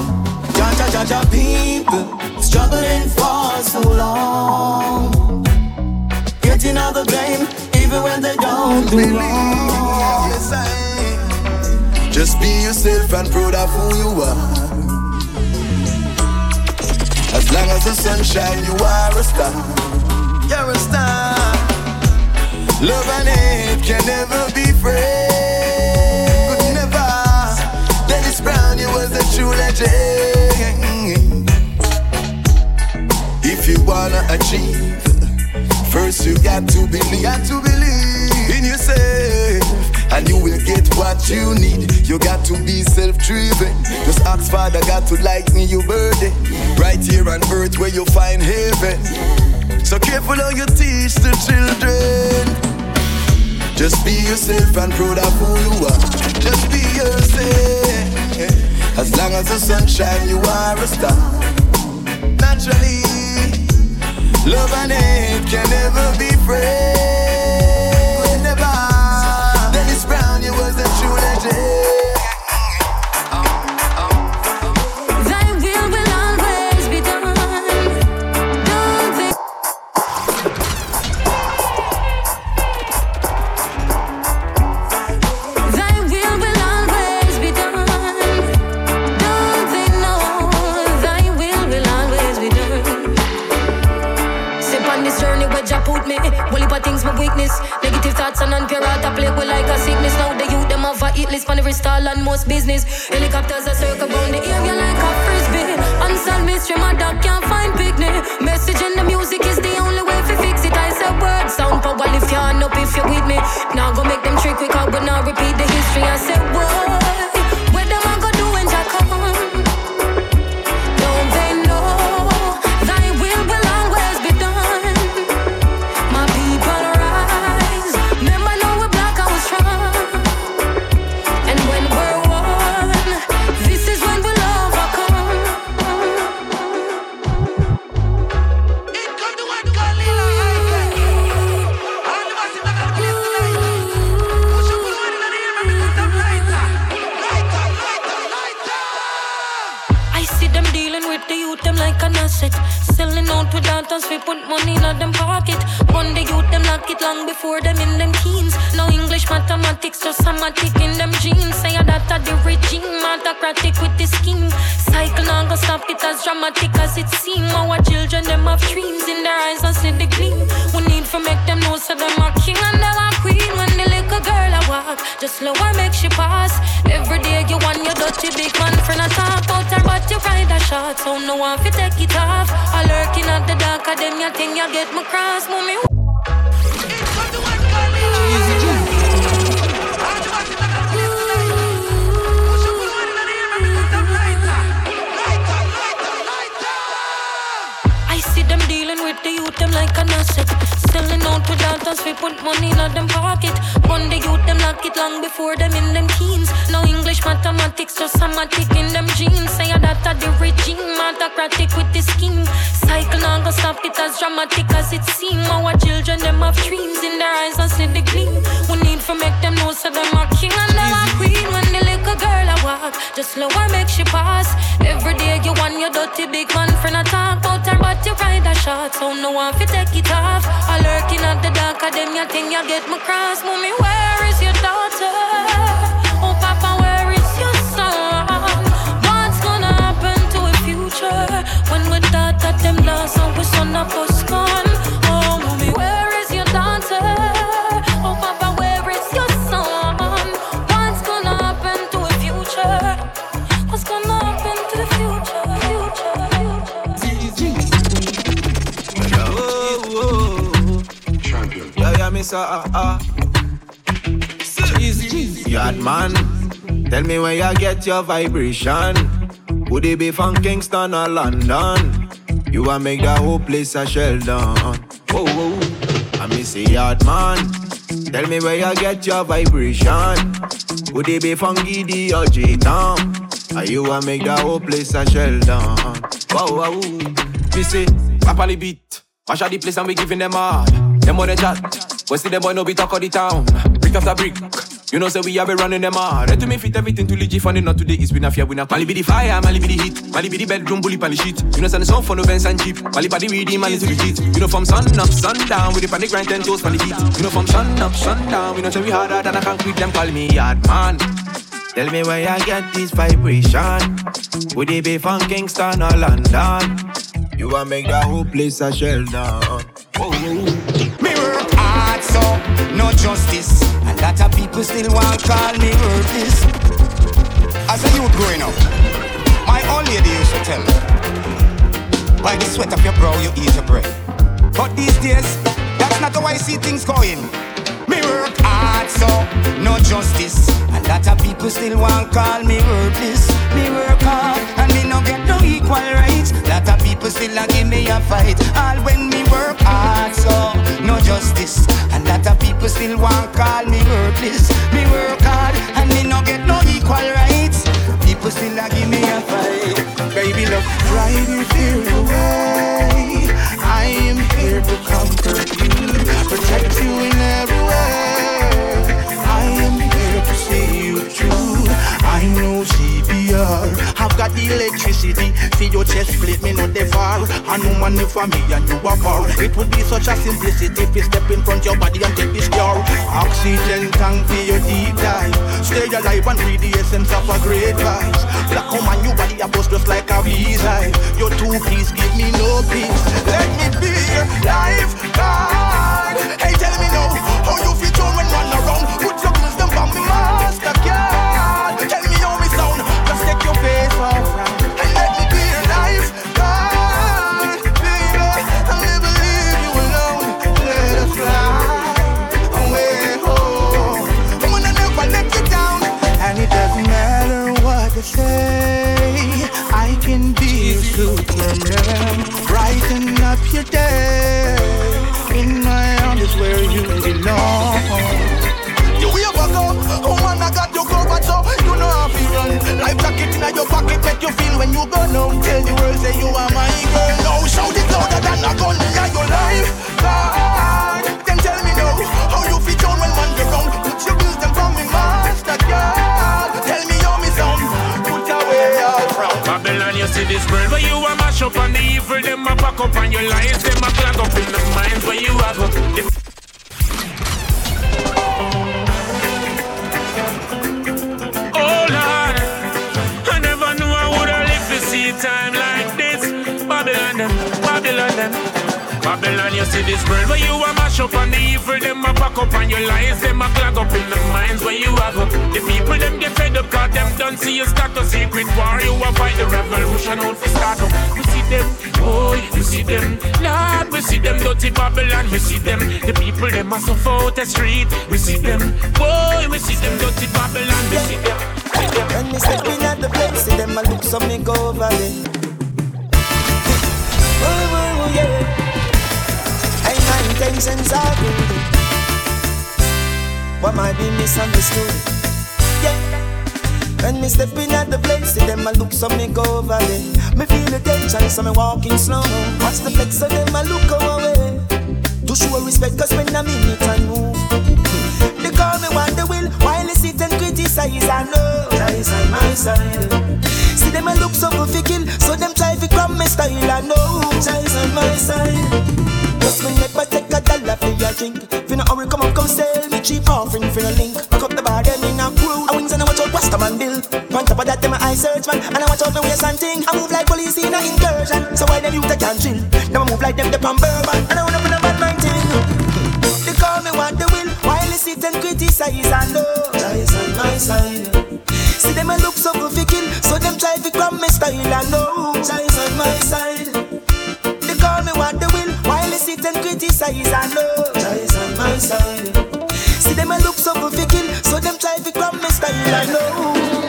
Jaja, Jaja, people struggling for so long. Getting all the blame, even when they don't do wrong. Just be yourself and proud of who you are. As long as the sun shines, you are a star. You're a star. Love and hate can never be friends. Could never. Dennis Brown, you was a true legend. If you wanna achieve, first you got to believe. Got to believe in yourself and you will get what you need. You got to be self-driven. Just ask Father God to lighten your burden. Right here on earth where you find heaven. So careful how you teach the children. Just be yourself and proud of who you are. Just be yourself. As long as the sun shines, you are a star. Naturally, love and hate can never be friends. List miss ah ah. yard man. Tell me where you get your vibration. Would it be from Kingston or London? You want make the whole place a shell down. Whoa, whoa. I miss a yard man. Tell me where you get your vibration. Would it be from Giddy or J-Town? Are you want make the whole place a shell down? Whoa, whoa. Me say, Papa beat. Mash out the place and we giving them hard. Them more than chat. West the boy no be talk of the town. Brick after brick. You know, say we have been running them hard. Let me fit everything to legit funny, not today. It's been a fear, we not. Mali be the fire, Mali be the heat. Mali be the bedroom, bully pan the sheet. You know, send the song for no Benz and Jeep. Mali the reading, Mali to heat. You know, from sun up, sun down, with the panic grind, ten toes for the heat. You know, from sun up, sun down, we know, say we harder than can quit them, call me hard man. Tell me where I get this vibration. Would it be from Kingston or London? You want make the whole place a shell down. Oh, oh, oh. Justice. And lot of people still want call me worthless. As a youth growing up, my old lady used to tell me, by the sweat of your brow you eat your bread. But these days, that's not how I see things going. Me work hard, so no justice. And lot of people still want call me worthless. Me work hard, and me no get no equal rights. Lot of people still a give me a fight. All when me work hard, so no justice. And lot of people still want call me worthless. Me work hard, and me no get no equal rights. People still a give me a fight. Baby, look, your fear away. I am here to comfort you, protect you in every way. I know CPR. I've got the electricity. See your chest split, me not far. I know money for me and you are far. It would be such a simplicity if you step in front of your body and take this cure. Oxygen tank for your deep dive. Stay alive and breathe the essence of a great vibes. Black woman, your body a bust just like a beehive. Your two please give me no peace. Let me be your lifeguard. Hey, tell me now how you feel when run around. Up your day. In my arms is where you belong. You ever go? Oh man, I got you covered so you know how to run. Life jacket in your pocket make you feel when you go down. Tell the world say you are my girl. Now shout it louder than a gun. Yeah, your life, God. Then tell me now how you feel when man you round. Put your bills them from me, master God. Tell me how me sound. Put away all frown. Babylon, you see this world where you a mash up and the evil up and your lies them a clog up in the minds where you have up. If Oh Lord, I never knew I would have lived to see a time like this. Babylon them, Babylon them. Babylon, you see this world where you a mash up and the evil them a pack up and your lies them a clog up in the minds where you have up. The people them get fed up cause them don't see you start a secret war. You a fight the revolution out for start up. Them, boy, we see them. Lord, we see them dirty Babylon, we see them. The people them a suffer out the street. We see them, boy, we see them dirty Babylon, we see them. When me step in at the place, see them a look so me go over it. Oh, oh, oh, yeah. Hey, my intentions are good. What might be misunderstood? When me step in at the place, see them a look so me go over it. Me feel the tension, so me walking slow. Watch the flex, so them a look away. To show respect, cause when I'm in it and move. They call me what they will, while they sit and criticize. I know, guys on my side. See them a look so fi kill, so them try fi cram me style. I know, guys on my side. Just me never take a dollar for your drink. Come sell me cheap offering for a link. Pack up the bar, them in a crew. I wings and I watch out Rasta man bill. On top of that, them eye search man, and I watch out the waist and thing. I move like police in a incursion, so why them you take and chill? Now I move like them the pan bourbon, and I run up in a bad mind thing. They call me what they will, while they sit and criticize. I know, guys on my side. See them a look so fi kill, so them try to cram me style. I know, guys on my side. They call me what they it and criticize, I know. Lies on my side. See them, a look so good, thinking, so them try to grab me style, I know.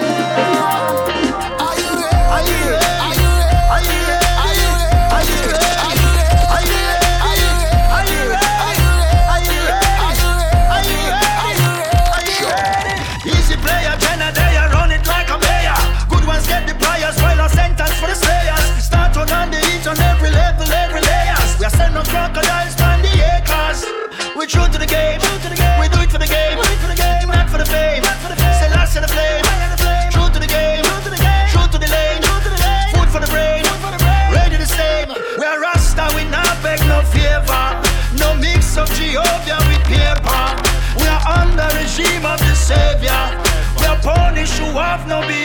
True to the game. We do it for the game. Not for the fame. Say last in the flame. True to the game. True to the lane. Food for the brain. Ready the same. We are Rasta. We not beg no favor. No mix of Jehovah with paper. We are under regime of the Savior. We are punished. who have no behavior.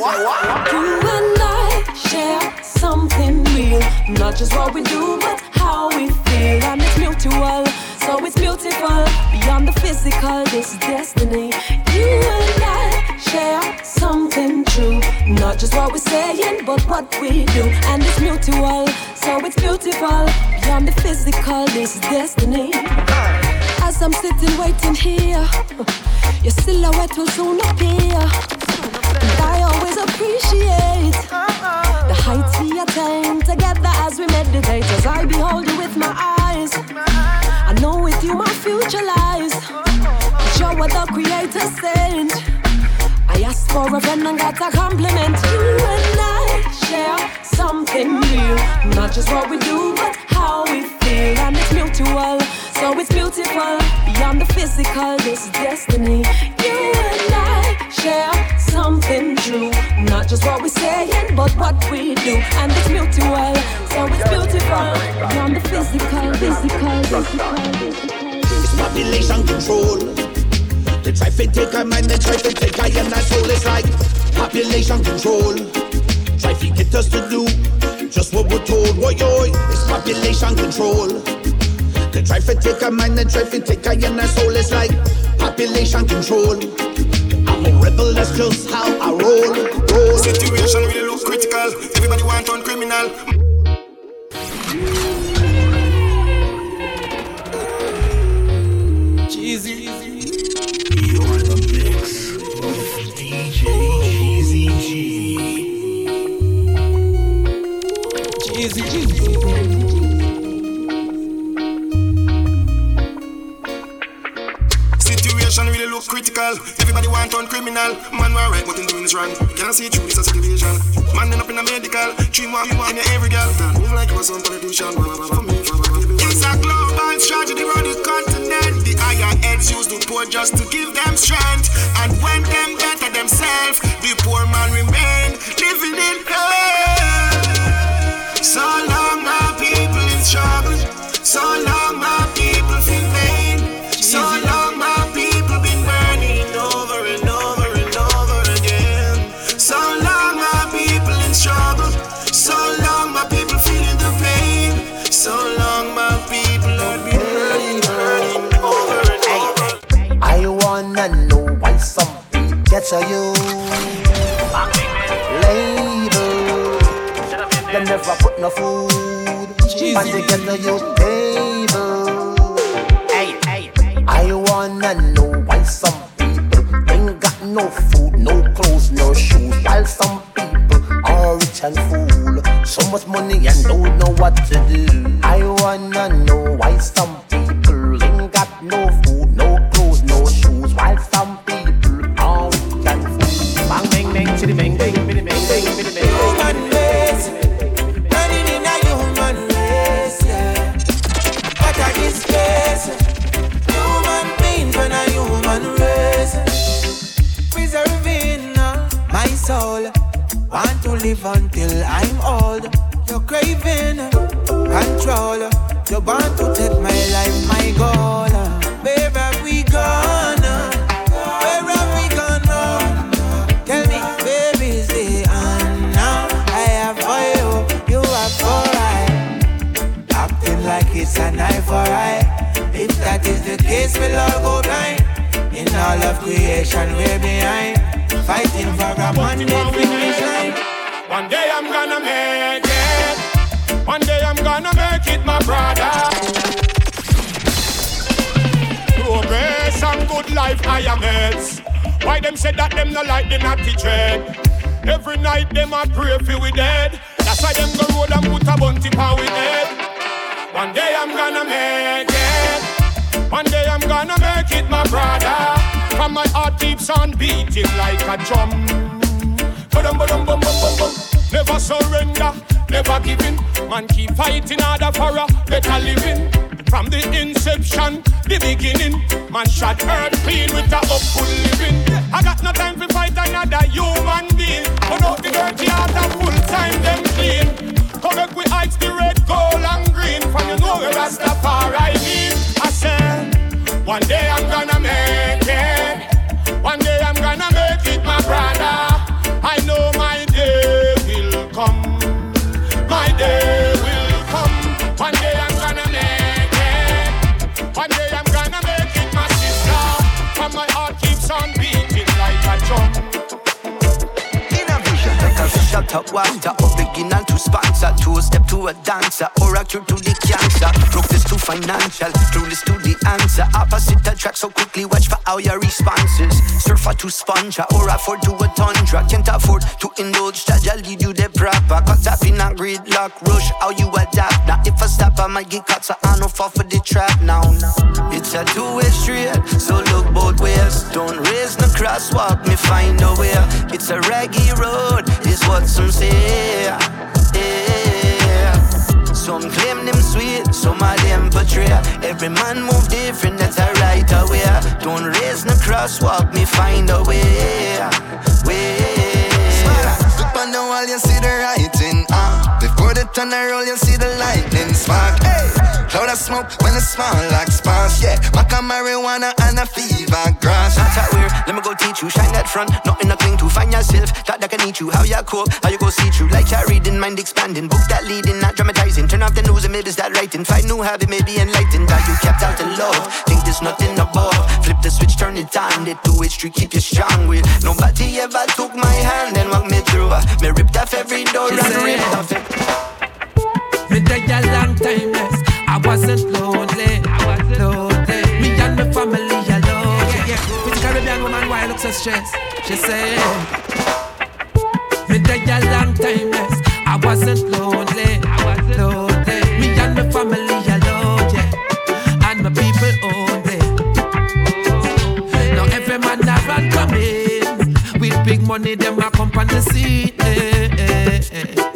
what? You and I share something real. Not just what we do, but how we feel. And it's mutual, so it's beautiful. Beyond the physical, this destiny. You and I share something true. Not just what we're saying, but what we do. And it's mutual, so it's beautiful. Beyond the physical, this destiny. As I'm sitting waiting here, your silhouette will soon appear. I always appreciate the heights we attain together as we meditate. As I behold you with my eyes, I know with you my future lies. Show what the Creator sent. I asked for a friend and got a compliment. You and I share something new, not just what we do, but how we feel, and it's mutual. So it's beautiful beyond the physical. This destiny, you share something true. Not just what we're saying, but what we do. And it's mutual, so it's beautiful. Beyond the physical, physical, physical. It's population control. They try to take our mind, they try to take our and soul. It's like population control. Try to get us to do just what we're told. Why, yo, it's population control. They try to take our mind, they try to take our and soul. It's like population control people, that's just how I roll. roll. Situation really looks critical. Everybody want on criminal. Geezy. You're in the mix with DJ Geezy G. Geezy G. critical. Everybody want on criminal. Man, we're right, but doing is wrong. Can't see through this as television. Man, end up in a medical. Dream you want in every girl. Move like you was on politician. It's a global tragedy around the continent. The higher heads use the poor just to give them strength. And when them better themselves, the poor man remain living in hell. So long. picture you. Label. Them never put no food. But they get to your table. I wanna know why some people ain't got no food, no clothes, no shoes. While some people are rich and full. So much money and don't know what to do. To sponge Or afford to a tundra. Can't afford to indulge. Jaja lead you the proper. Caught up in a gridlock. Rush how you adapt? Now if I stop I might get caught So I no fall for the trap. Now It's a two-way street. So look both ways. Don't raise no crosswalk. Me find a way. It's a reggae road Is what some say. Some claim them sweet, some of them betray. Every man move different, that's a right away. Don't raise no crosswalk, me find a way. Way. Look on the wall, you see the writing. Uh. Before the tunnel roll, you see the lightning spark. Hey. Cloud of smoke when it's small like sparks. Yeah, maca marijuana and a fever grass. Not that weird, let me go teach you. Shine that front, nothing to cling to. Find yourself, that that can eat you. How you cope, how you go see through. Like you're reading, mind expanding. Book that leading, not dramatizing. Turn off the news and maybe start writing. Find new habit, maybe enlightened. That you kept out the love. Think there's nothing above. Flip the switch, turn it on. The two-way street keep you strong with. Nobody ever took my hand and walked me through. Uh, me ripped off every door She and ripped off it. Me take a long time, yes. I wasn't lonely. I wasn't lonely. Me and my family alone. Yeah, yeah. With the Caribbean woman, why look so stressed? She said, Me take a long time, yes. I wasn't lonely. I wasn't lonely. Me and my family alone, yeah. And my people only. Now every man come in with big money, them a come on the scene. eh, eh, eh.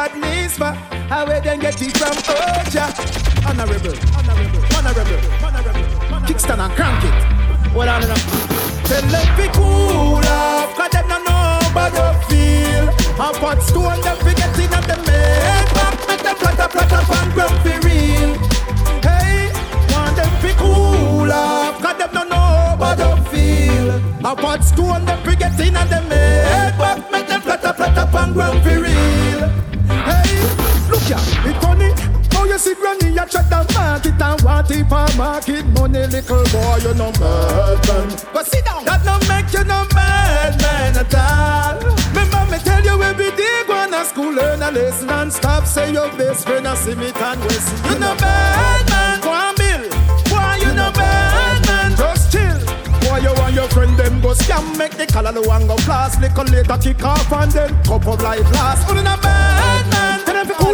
Badness for. How we then get it from Oja. Honorable, honorable, honorable, honorable. Kickstand and crank it. What on enough? Tell them be cool off, cause them no know about the feel. And put stone them forgetting at the main back. Make them flatter, flatter, and ground for real. Hey, want them be cool off, cause them no know about the feel. And put stone them forgetting at the main back. Make them flatter, flatter, and ground for real. Ya, it funny. How you see granny a chat and market and want it for market money, little boy, you no bad man. But sit down, that no make you no bad man at all. Remember me tell you every day go on a school learn a lesson and stop say your best friend a see me and West. You no bad man, go on Bill. Why you no bad man? Just chill. Why you and your friend them go scam make the color the one go blast Little later kick off and then cup of life last Who a bad man?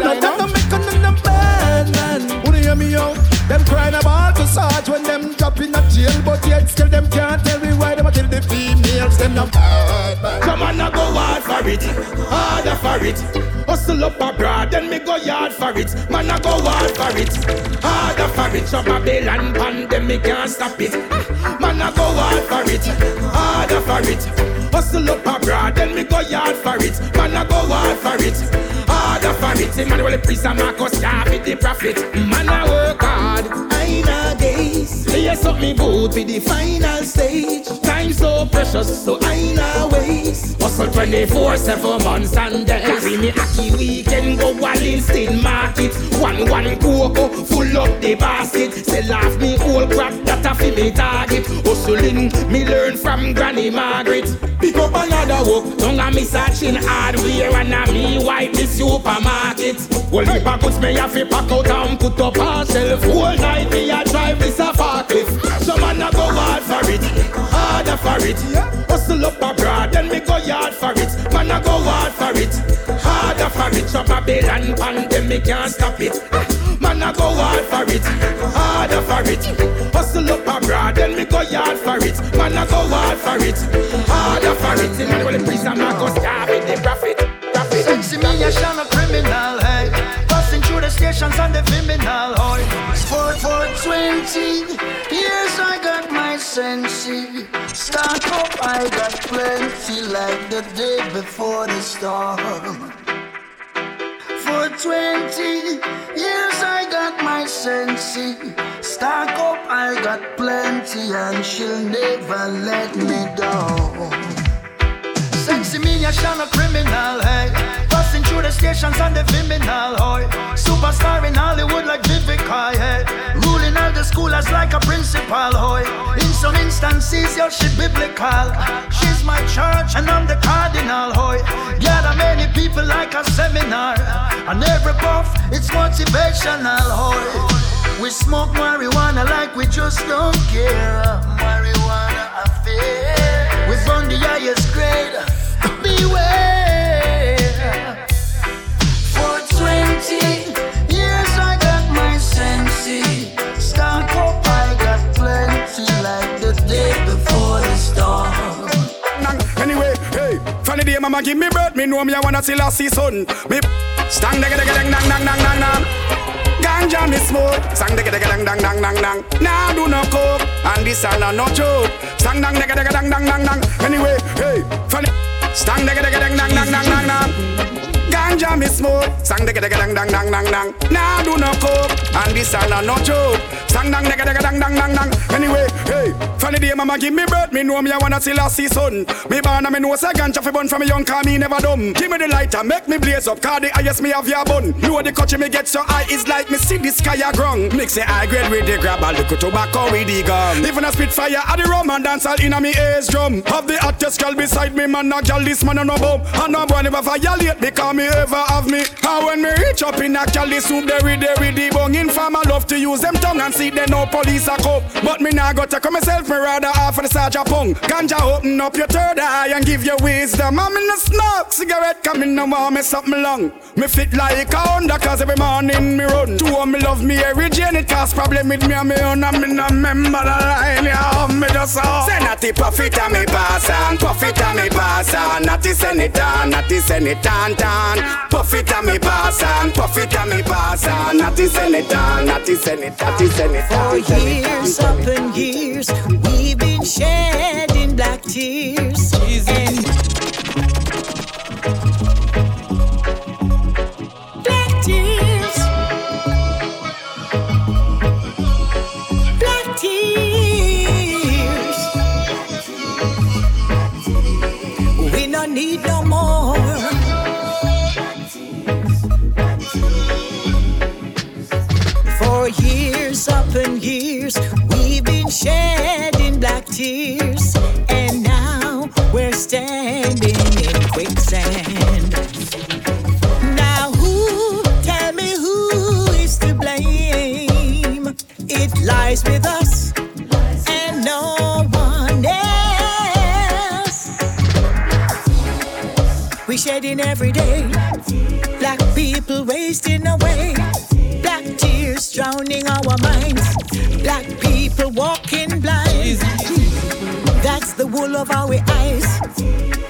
Tell uh, them to cool them a bad man Who hear me out? Them crying about to Sarge when them drop in a jail But yet still them can't tell me why them a kill the females Them no bad man Come on, I go hard for it, harder for it. Hustle up abroad, then me go yard for it. Man, I go hard for it, harder for it. So Babylon pandemic can't stop it. Man, I go hard for it, harder for it. Hustle up abroad, then me go yard for it. Man, I go hard for it. Harder for it. Emmanuel the priest and Marcus Garvey the prophet. Man, I work hard. I know days. Yes, up me boot for the final stage. Time so precious, so I know waste. Hustle 24 7 months and days. Carry me aki weekend, go Wallinston market. One one cocoa, full up the basket. Sell off me old crap that a fi me target. Hustling, me learn from Granny Margaret. Pick up another work, don't a me searching hardware and a me wipe the supermarket. Well, heap of goods me have to pack out and put up a shelf. Whole night me a drive this a forklift. Some man a go hard for it, harder for it. Hustle up abroad, then me go yard for it. Man a go hard for it, harder for it. So Babylon pandemic can't stop it. Ah, man a go hard for it, harder for it. Hustle up abroad, then me go yard for it. Man a go hard for it, harder for it. Emmanuel the priest and Marcus Garvey the prophet. prophet. Sexy me a shine a criminal, hey Through the criminal, For, for 20 years I got my sensi. Start up, I got plenty Like the day before the storm. For 20 years I got my sensi. Stack up, I got plenty And she'll never let me down. Sexy me a shine a criminal, hey Passing through the stations on the criminal, hoy Superstar in Hollywood like Vivica, hey Ruling all the schoolers like a principal, hoy In some instances, yo, she biblical. She's my church and I'm the cardinal, hoy Gather many people like a seminar. And every puff, it's motivational, hoy We smoke marijuana like we just don't care. Marijuana affair. We from the highest grade. Beware. Mama give me birth, me know me I wanna see last season. Me stand dega dega dang dang dang dang dang dang. Ganja me smoke, sang dega dega dang dang dang dang dang. Nah do no coke, and this not no joke. Sang dang dega dega dang dang dang dang. Anyway, hey, funny. Stand dega dega dang dang dang dang dang dang. Ganja me smoke, sang dega dega dang dang dang dang dang. Nah do no coke, and this are not no joke. Sang dang dega dega dang dang dang dang. Anyway, hey, funny day mama give me birth, me know me I wanna see last season. Me born and me know say ganja fi burn from me young, car me never dumb. Give me the lighter, make me blaze up, car the highest me have your bun. Know the country me get so high, it's like me see the sky a grung. Mix it high grade with the grab, a little tobacco with the gum. Even a spit fire the rum and dance all inna me ears drum. Have the hottest girl beside me, man, a girl this man a no bum. And no boy never violate because me ever have me. And when me reach up in a the soup there with there with the bung. In farm, I love to use them tongue and see they no police a come. But me nah go take myself, me rather off for the Sergeant Pong. Ganja open up your third eye and give you wisdom. I'm in a smoke, cigarette coming no more, me something long. Me fit like a Honda cause every morning me run. Two of me love me every Jane, it cause problem with me and me own. And me no remember the line, yeah, me just saw. Say not the profit and me pass on, profit and me pass on. Not the senator, not the senator, tan. Profit and me pass on, profit and me pass on. Not the senator, not the senator, not the senator. For years upon years, we've been shedding black tears. And black tears. Black tears. We don't need no For years upon years, we've been shedding black tears, and now we're standing in quicksand. Now, who, tell me who is to blame? It lies with us and no one else. We shedding every day, black people wasting away. Black tears drowning our minds. Black people walking blind. That's the wool of our eyes.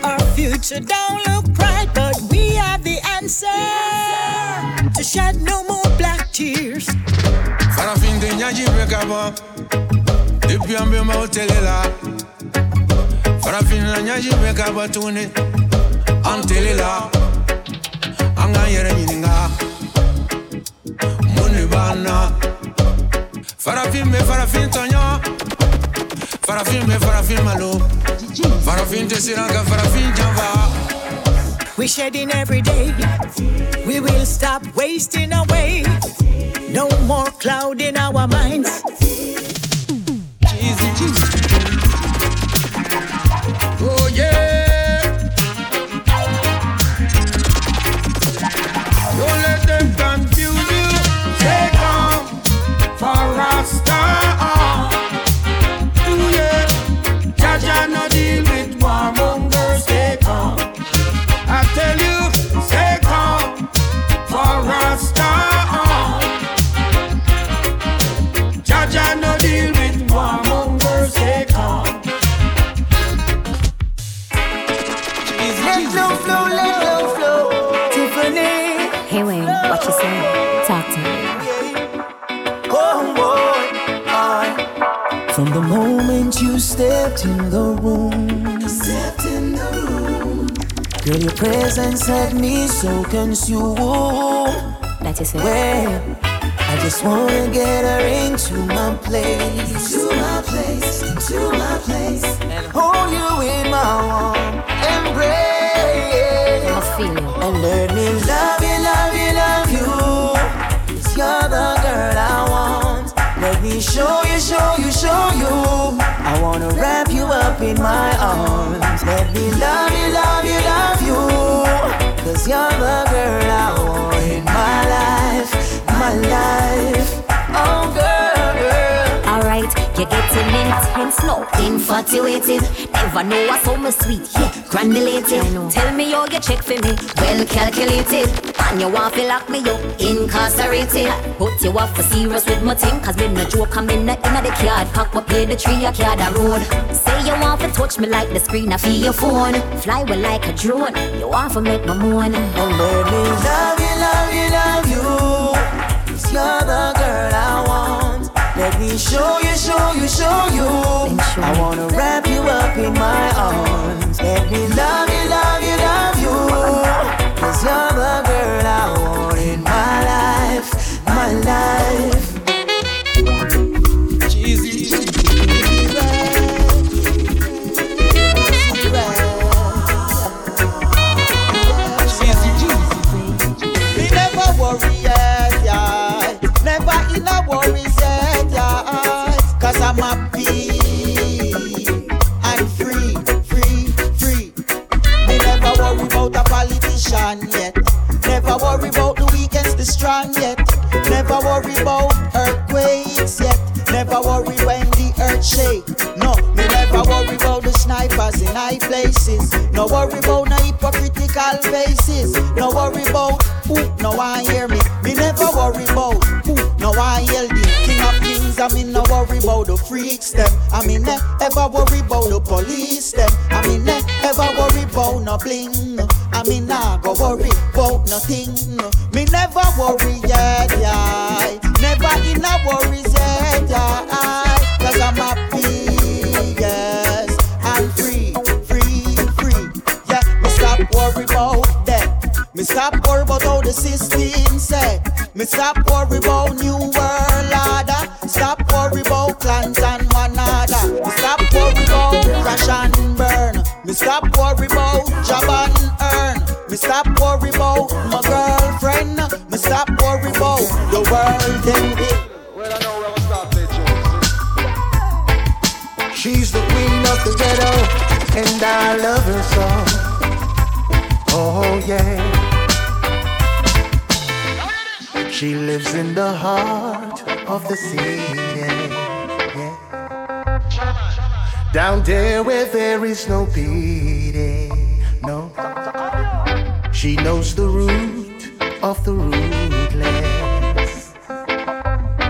Our future don't look bright, but we have the answer to shed no more black tears. Farafin de nyaji breka ba Depuis peu ma hôtel est là Farafina nyajibeka batune Antelila Anga yere nyininga Muni bana Farafin farafin tonyo Farafin farafin malo Farafin te siranga farafin jamba We're shedding every day. We will stop wasting away. No more cloud in our minds. Easy, so consumed. Oh. That is it. Well, I just wanna get her into my place, to my place, into my place, and hold you in my warm embrace. I feel you. And let me love you, love you, love you. Cause you're the girl I want. Let me show you, show you, show you. I wanna wrap you up in my arms. Let me love you, love you, love you. Cause you're the girl I want in my life, my life. Oh, girl, girl. Alright, you're getting intense now, infatuated. Never know what's so much sweet, yeah, granulated. Tell me all your check for me, well calculated. And you want to lock me up, incarcerated. But you want for serious with my thing, cause me no joke, I'm in the, in the card. Pack up, play the tree, I card the road. Say you want to touch me like the screen I feel your phone. Fly with like a drone, want to make my. And let me love you, love you, love you. Cause you're the girl I want. Let me show you, show you, show you. I wanna wrap you up in my arms. Let me love you, love you, love you. Cause you're the girl I want in my life, my life. Never worry about earthquakes yet. Never worry when the earth shake. No, me never worry about the snipers in high places. No worry about no hypocritical faces. No worry about who no one hear me. Me never worry about no worry about the freaks them. I mean eh, never worry about the police them. I mean eh, never worry about no bling. I mean nah go worry about nothing. Me never worry yet, yeah. Never in a worries yet, yeah. Cause I'm happy, yes. And free, free, free. Yeah, me stop worry about them. Me stop worry about how the system say. Me stop worry about new world order. Stop worry about clans and one another. Me stop worry about crash and burn. Me stop worry about job and earn. Me stop worry about my girlfriend. Me stop worry about the world them in. She's the queen of the ghetto, and I love her so. Oh yeah. She lives in the heart of the city. Yeah. Down there where there is no pity. No. She knows the root of the rootless.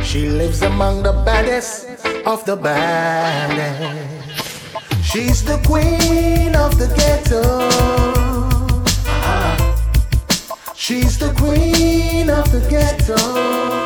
She lives among the baddest of the baddest. She's the queen of the ghetto. She's the queen of the ghetto.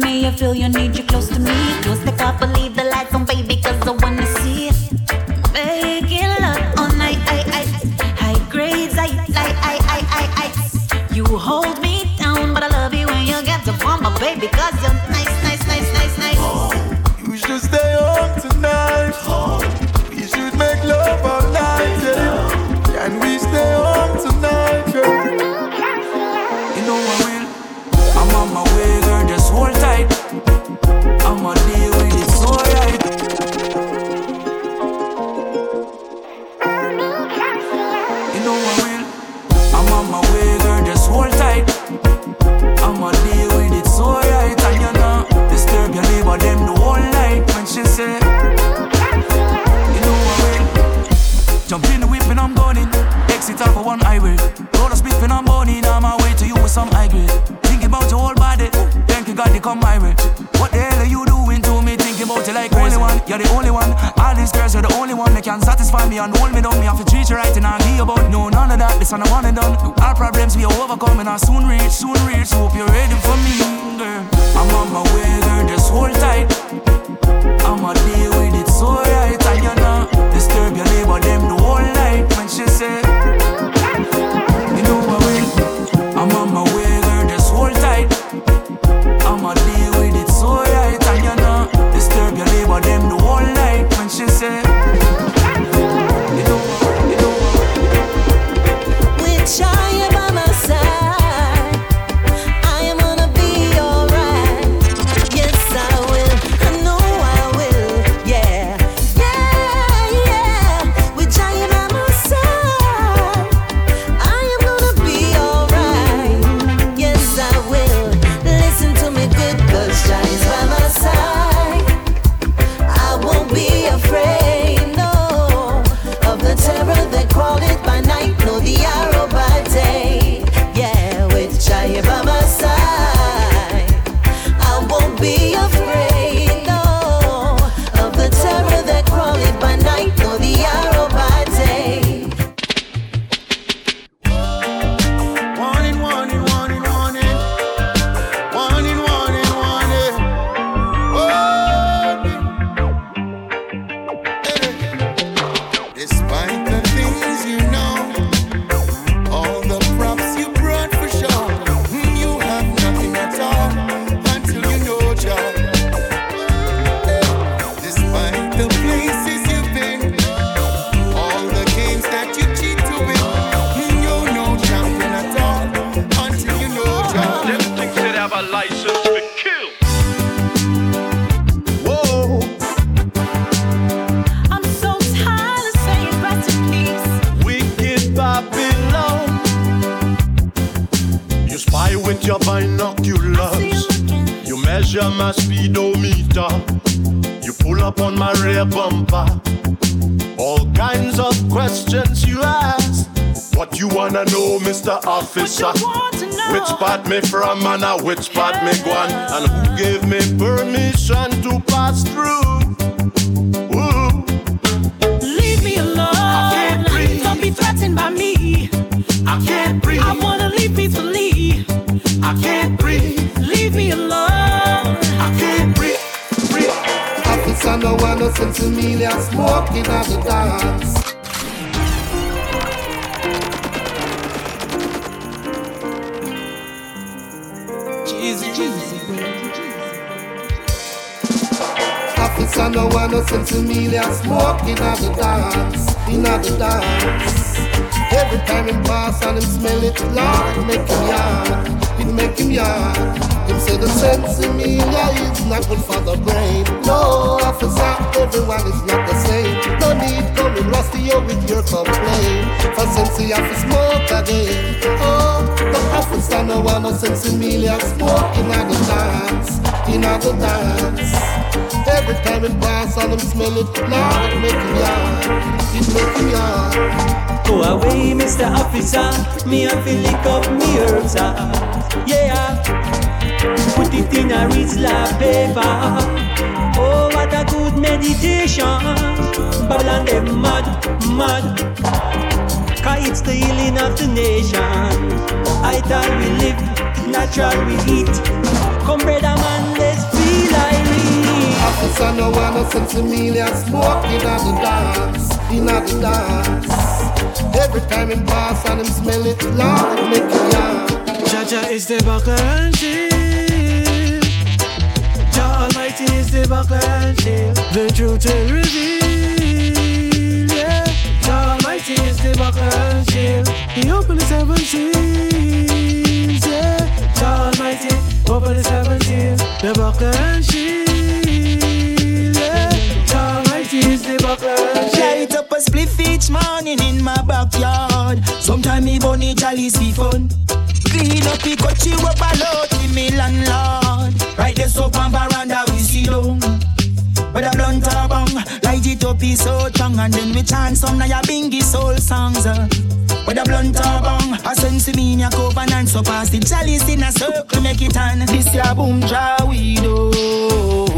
me. I feel you need you close to me. Don't step up, but leave the lights on, baby, cause I wanna see it. Making love all night, I, I, high grades, I, I, I, I, I, I. You hold me down, but I love you when you get to form, my baby, cause you're give me permission to pass through. Leave me alone. I can't breathe. Don't be threatened by me. I can't breathe. I wanna leave peacefully. I can't breathe. Leave me alone. I can't breathe. to me, smoking at the dance. I know one innocent Amelia smoking at the dance, in at the dance. Every time him pass and him smell it, Lord, it make him yard, it make him yard. Say the sense in me, yeah, it's not good for the brain. No, officer, everyone is not the same. No need coming rusty here with your complaint. For sense, you have smoke again. Oh, the officer, no one no sense in me, yeah, smoke in the dance, in the dance. Every time it pass, I them smell it. Now it make me hard, it make me hard. Go away, Mr. Officer, me a feel lick up me herbs, yeah. Put it in a Rizla paper. Oh, what a good meditation. Babylon them mad, mad. Cause it's the healing of the nation. I thought we live, natural we eat. Come, brother man, let's feel irate. Officer no want no sense in me, smoke in the dance, in the dance. Every time him pass and him smell it, Lord, it make me yard. Jah Jah is the buckle and shield. Almighty is the buckle and shield. The truth will reveal. Yeah. Jah Almighty is the Buckland shield. He opened the seven seals. Yeah. Jah Almighty opened the seven seals. The buckle and shield. Yeah. Jah Almighty is the buckle and shield. Light up a spliff each morning in my backyard. Sometime me bunny chalice be fun. Clean up the a lot with me landlord. Right there so on veranda we see down. But a blunt or bong, light it up is so strong and then we chant some na ya bingy soul songs. Uh. With a blunt or bong, a sense me in your covenant so pass the chalice in a circle make it on. This ya boom draw we do.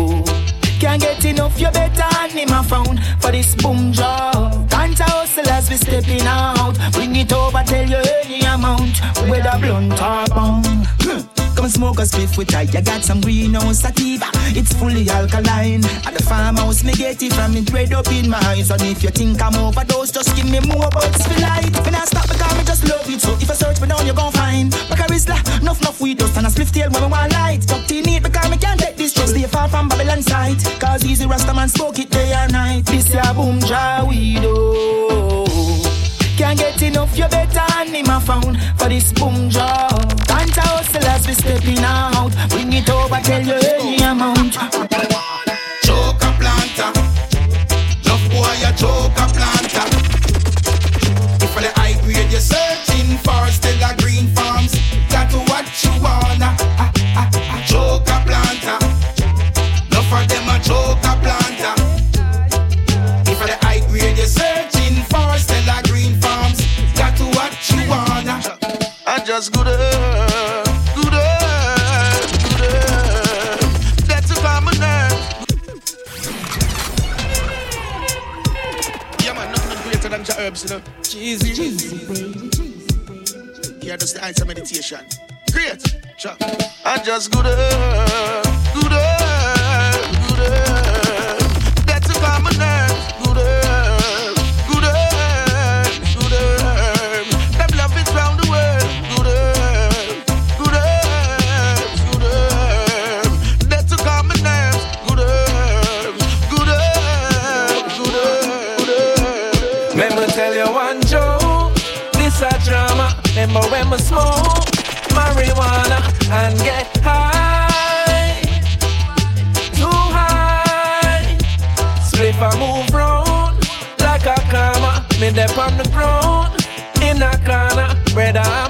Can't get enough, you better hand him a phone for this boom job. Hustle as we stepping out. Bring it over, tell you any amount. A blunt or bong. Come smoke a spliff with I. You got some greenhouse sativa. It's fully alkaline. At the farmhouse, me get it from it red up in my eyes. And if you think I'm overdose, just give me more buds for light. When I stop because me just love it. So if I search me down, you gon' find. Back a Rizla, enough, enough weed dust and a spliff tail when me want light. Tucked in it because me can't take this. Stay far from Babylon sight. Cause easy Rasta man smoke it day and night. This ya boom draw we do. Can't get enough, you better him a phone for this boom job. Can't hustle as we stepping out. Bring it over, tell you any amount. Know. Geezy. Yeah, that's the answer meditation. Great. Sure. I just good We smoke marijuana and get high, too high. Split I move round like a karma. Me dep on the ground in a corner, brother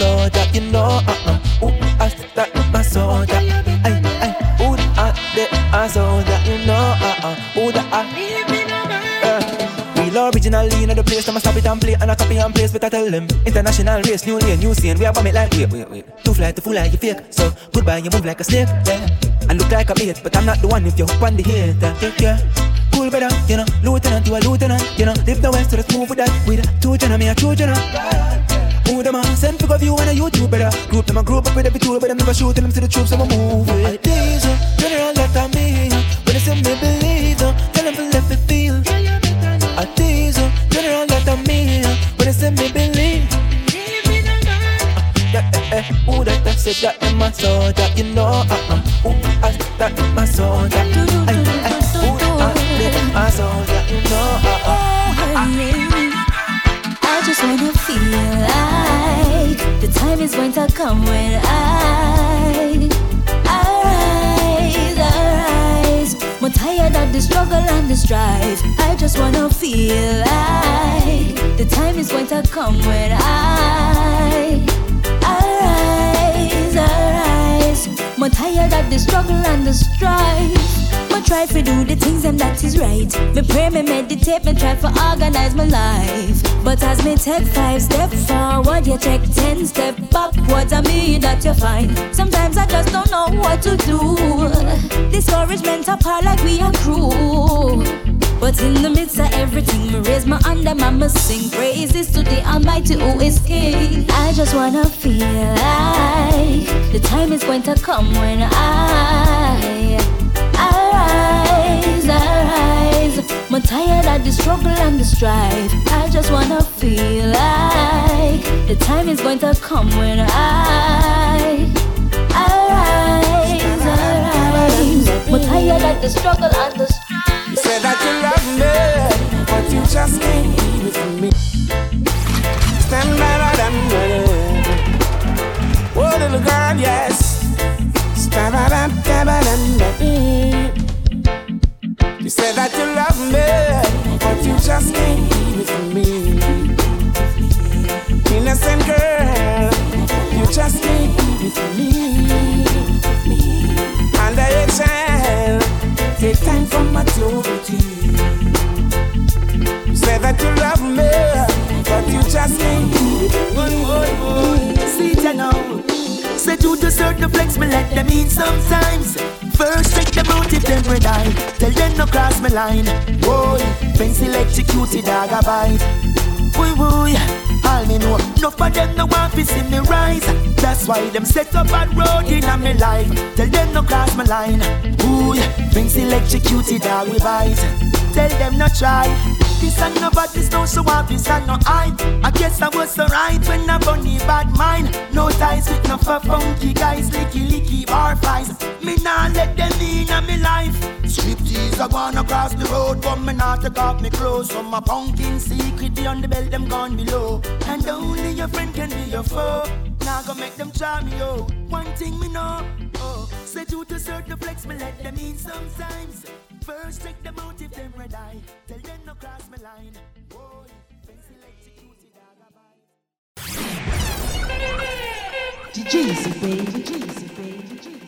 soldier, you know, uh-uh. Who I said that in my soldier. Ay, ay. That I soldier, you know, uh-uh. Who that I uh, Real originally in the place, I'ma stop it and play And I copy and place, but I tell them International race, new lane, new scene We are bomb it like, wait, wait, wait Too fly to fool like you fake So, goodbye, you move like a snake, yeah I look like a mate, but I'm not the one if you hook on the hater, yeah, yeah Cool brother, you know Lieutenant, you a lieutenant, you know Live the west, so let's move with that With two general, me a two general send pick of you on a YouTube better Group them a group up with every tool But them never shoot them to the troops I'm a move it These uh, general that I mean When they say me believe uh, Tell them to let me feel A these uh, general that I mean When they say me believe uh, yeah, eh, eh, Who that said that them a soldier, you know. Uh-uh. Who asked that them a soldier? Ay, ay, when I. More tired the struggle and the strife. I just wanna feel like the time is going to come when I. More tired of the struggle and the strife. Me try to do the things and that is right. Me pray, me meditate, me try to organize my life. But as me take five step forward, you take ten step backwards. I mean that you find. Sometimes I just don't know what to do. Discouragement apart like we are crew. But in the midst of everything, me raise my hand and I'ma sing praises to the Almighty who is King. I just wanna feel like the time is going to come when I arise. I'm tired of the struggle and the strife. I just wanna feel like the time is going to come when I arise, arise. I'm tired of the struggle and the strife. You said that you love me, but you just can't be with me. Stand better than me. Oh, little girl, yes. Stand better than me. You said that you love me, but you just can't with me. Innocent girl, you just can't with me. And I child, take time for maturity. You say that you love me, but you just can't with me. See ya now. Say you deserve the flex, me let them in sometimes. First check them out if them red eye. Tell them no cross me line. Boy, fancy electrocuted dog a bite. Boy, boy, all me know. Enough of them no want to see me rise. That's why them set up a road in a me life. Tell them no cross my line. Boy, fancy electrocuted dog we bite. Tell them no try. This and nobody's no so up, this and no I. I guess I was alright when I bunny bad mind. No ties with no for funky guys, licky licky bar flies. Me nah let them in a me life. Striptease I gone across the road, but me not take off me clothes. So my pumpkin secret on the belt, them gone below. And only your friend can be your foe. Now go make them try me, yo. One thing me know, say you to the flex, me let them in sometimes. First check them out if them red eye. Tell them no cross my line. Boy, fancy electrocuted dog a bite. DJ baby, DJ baby,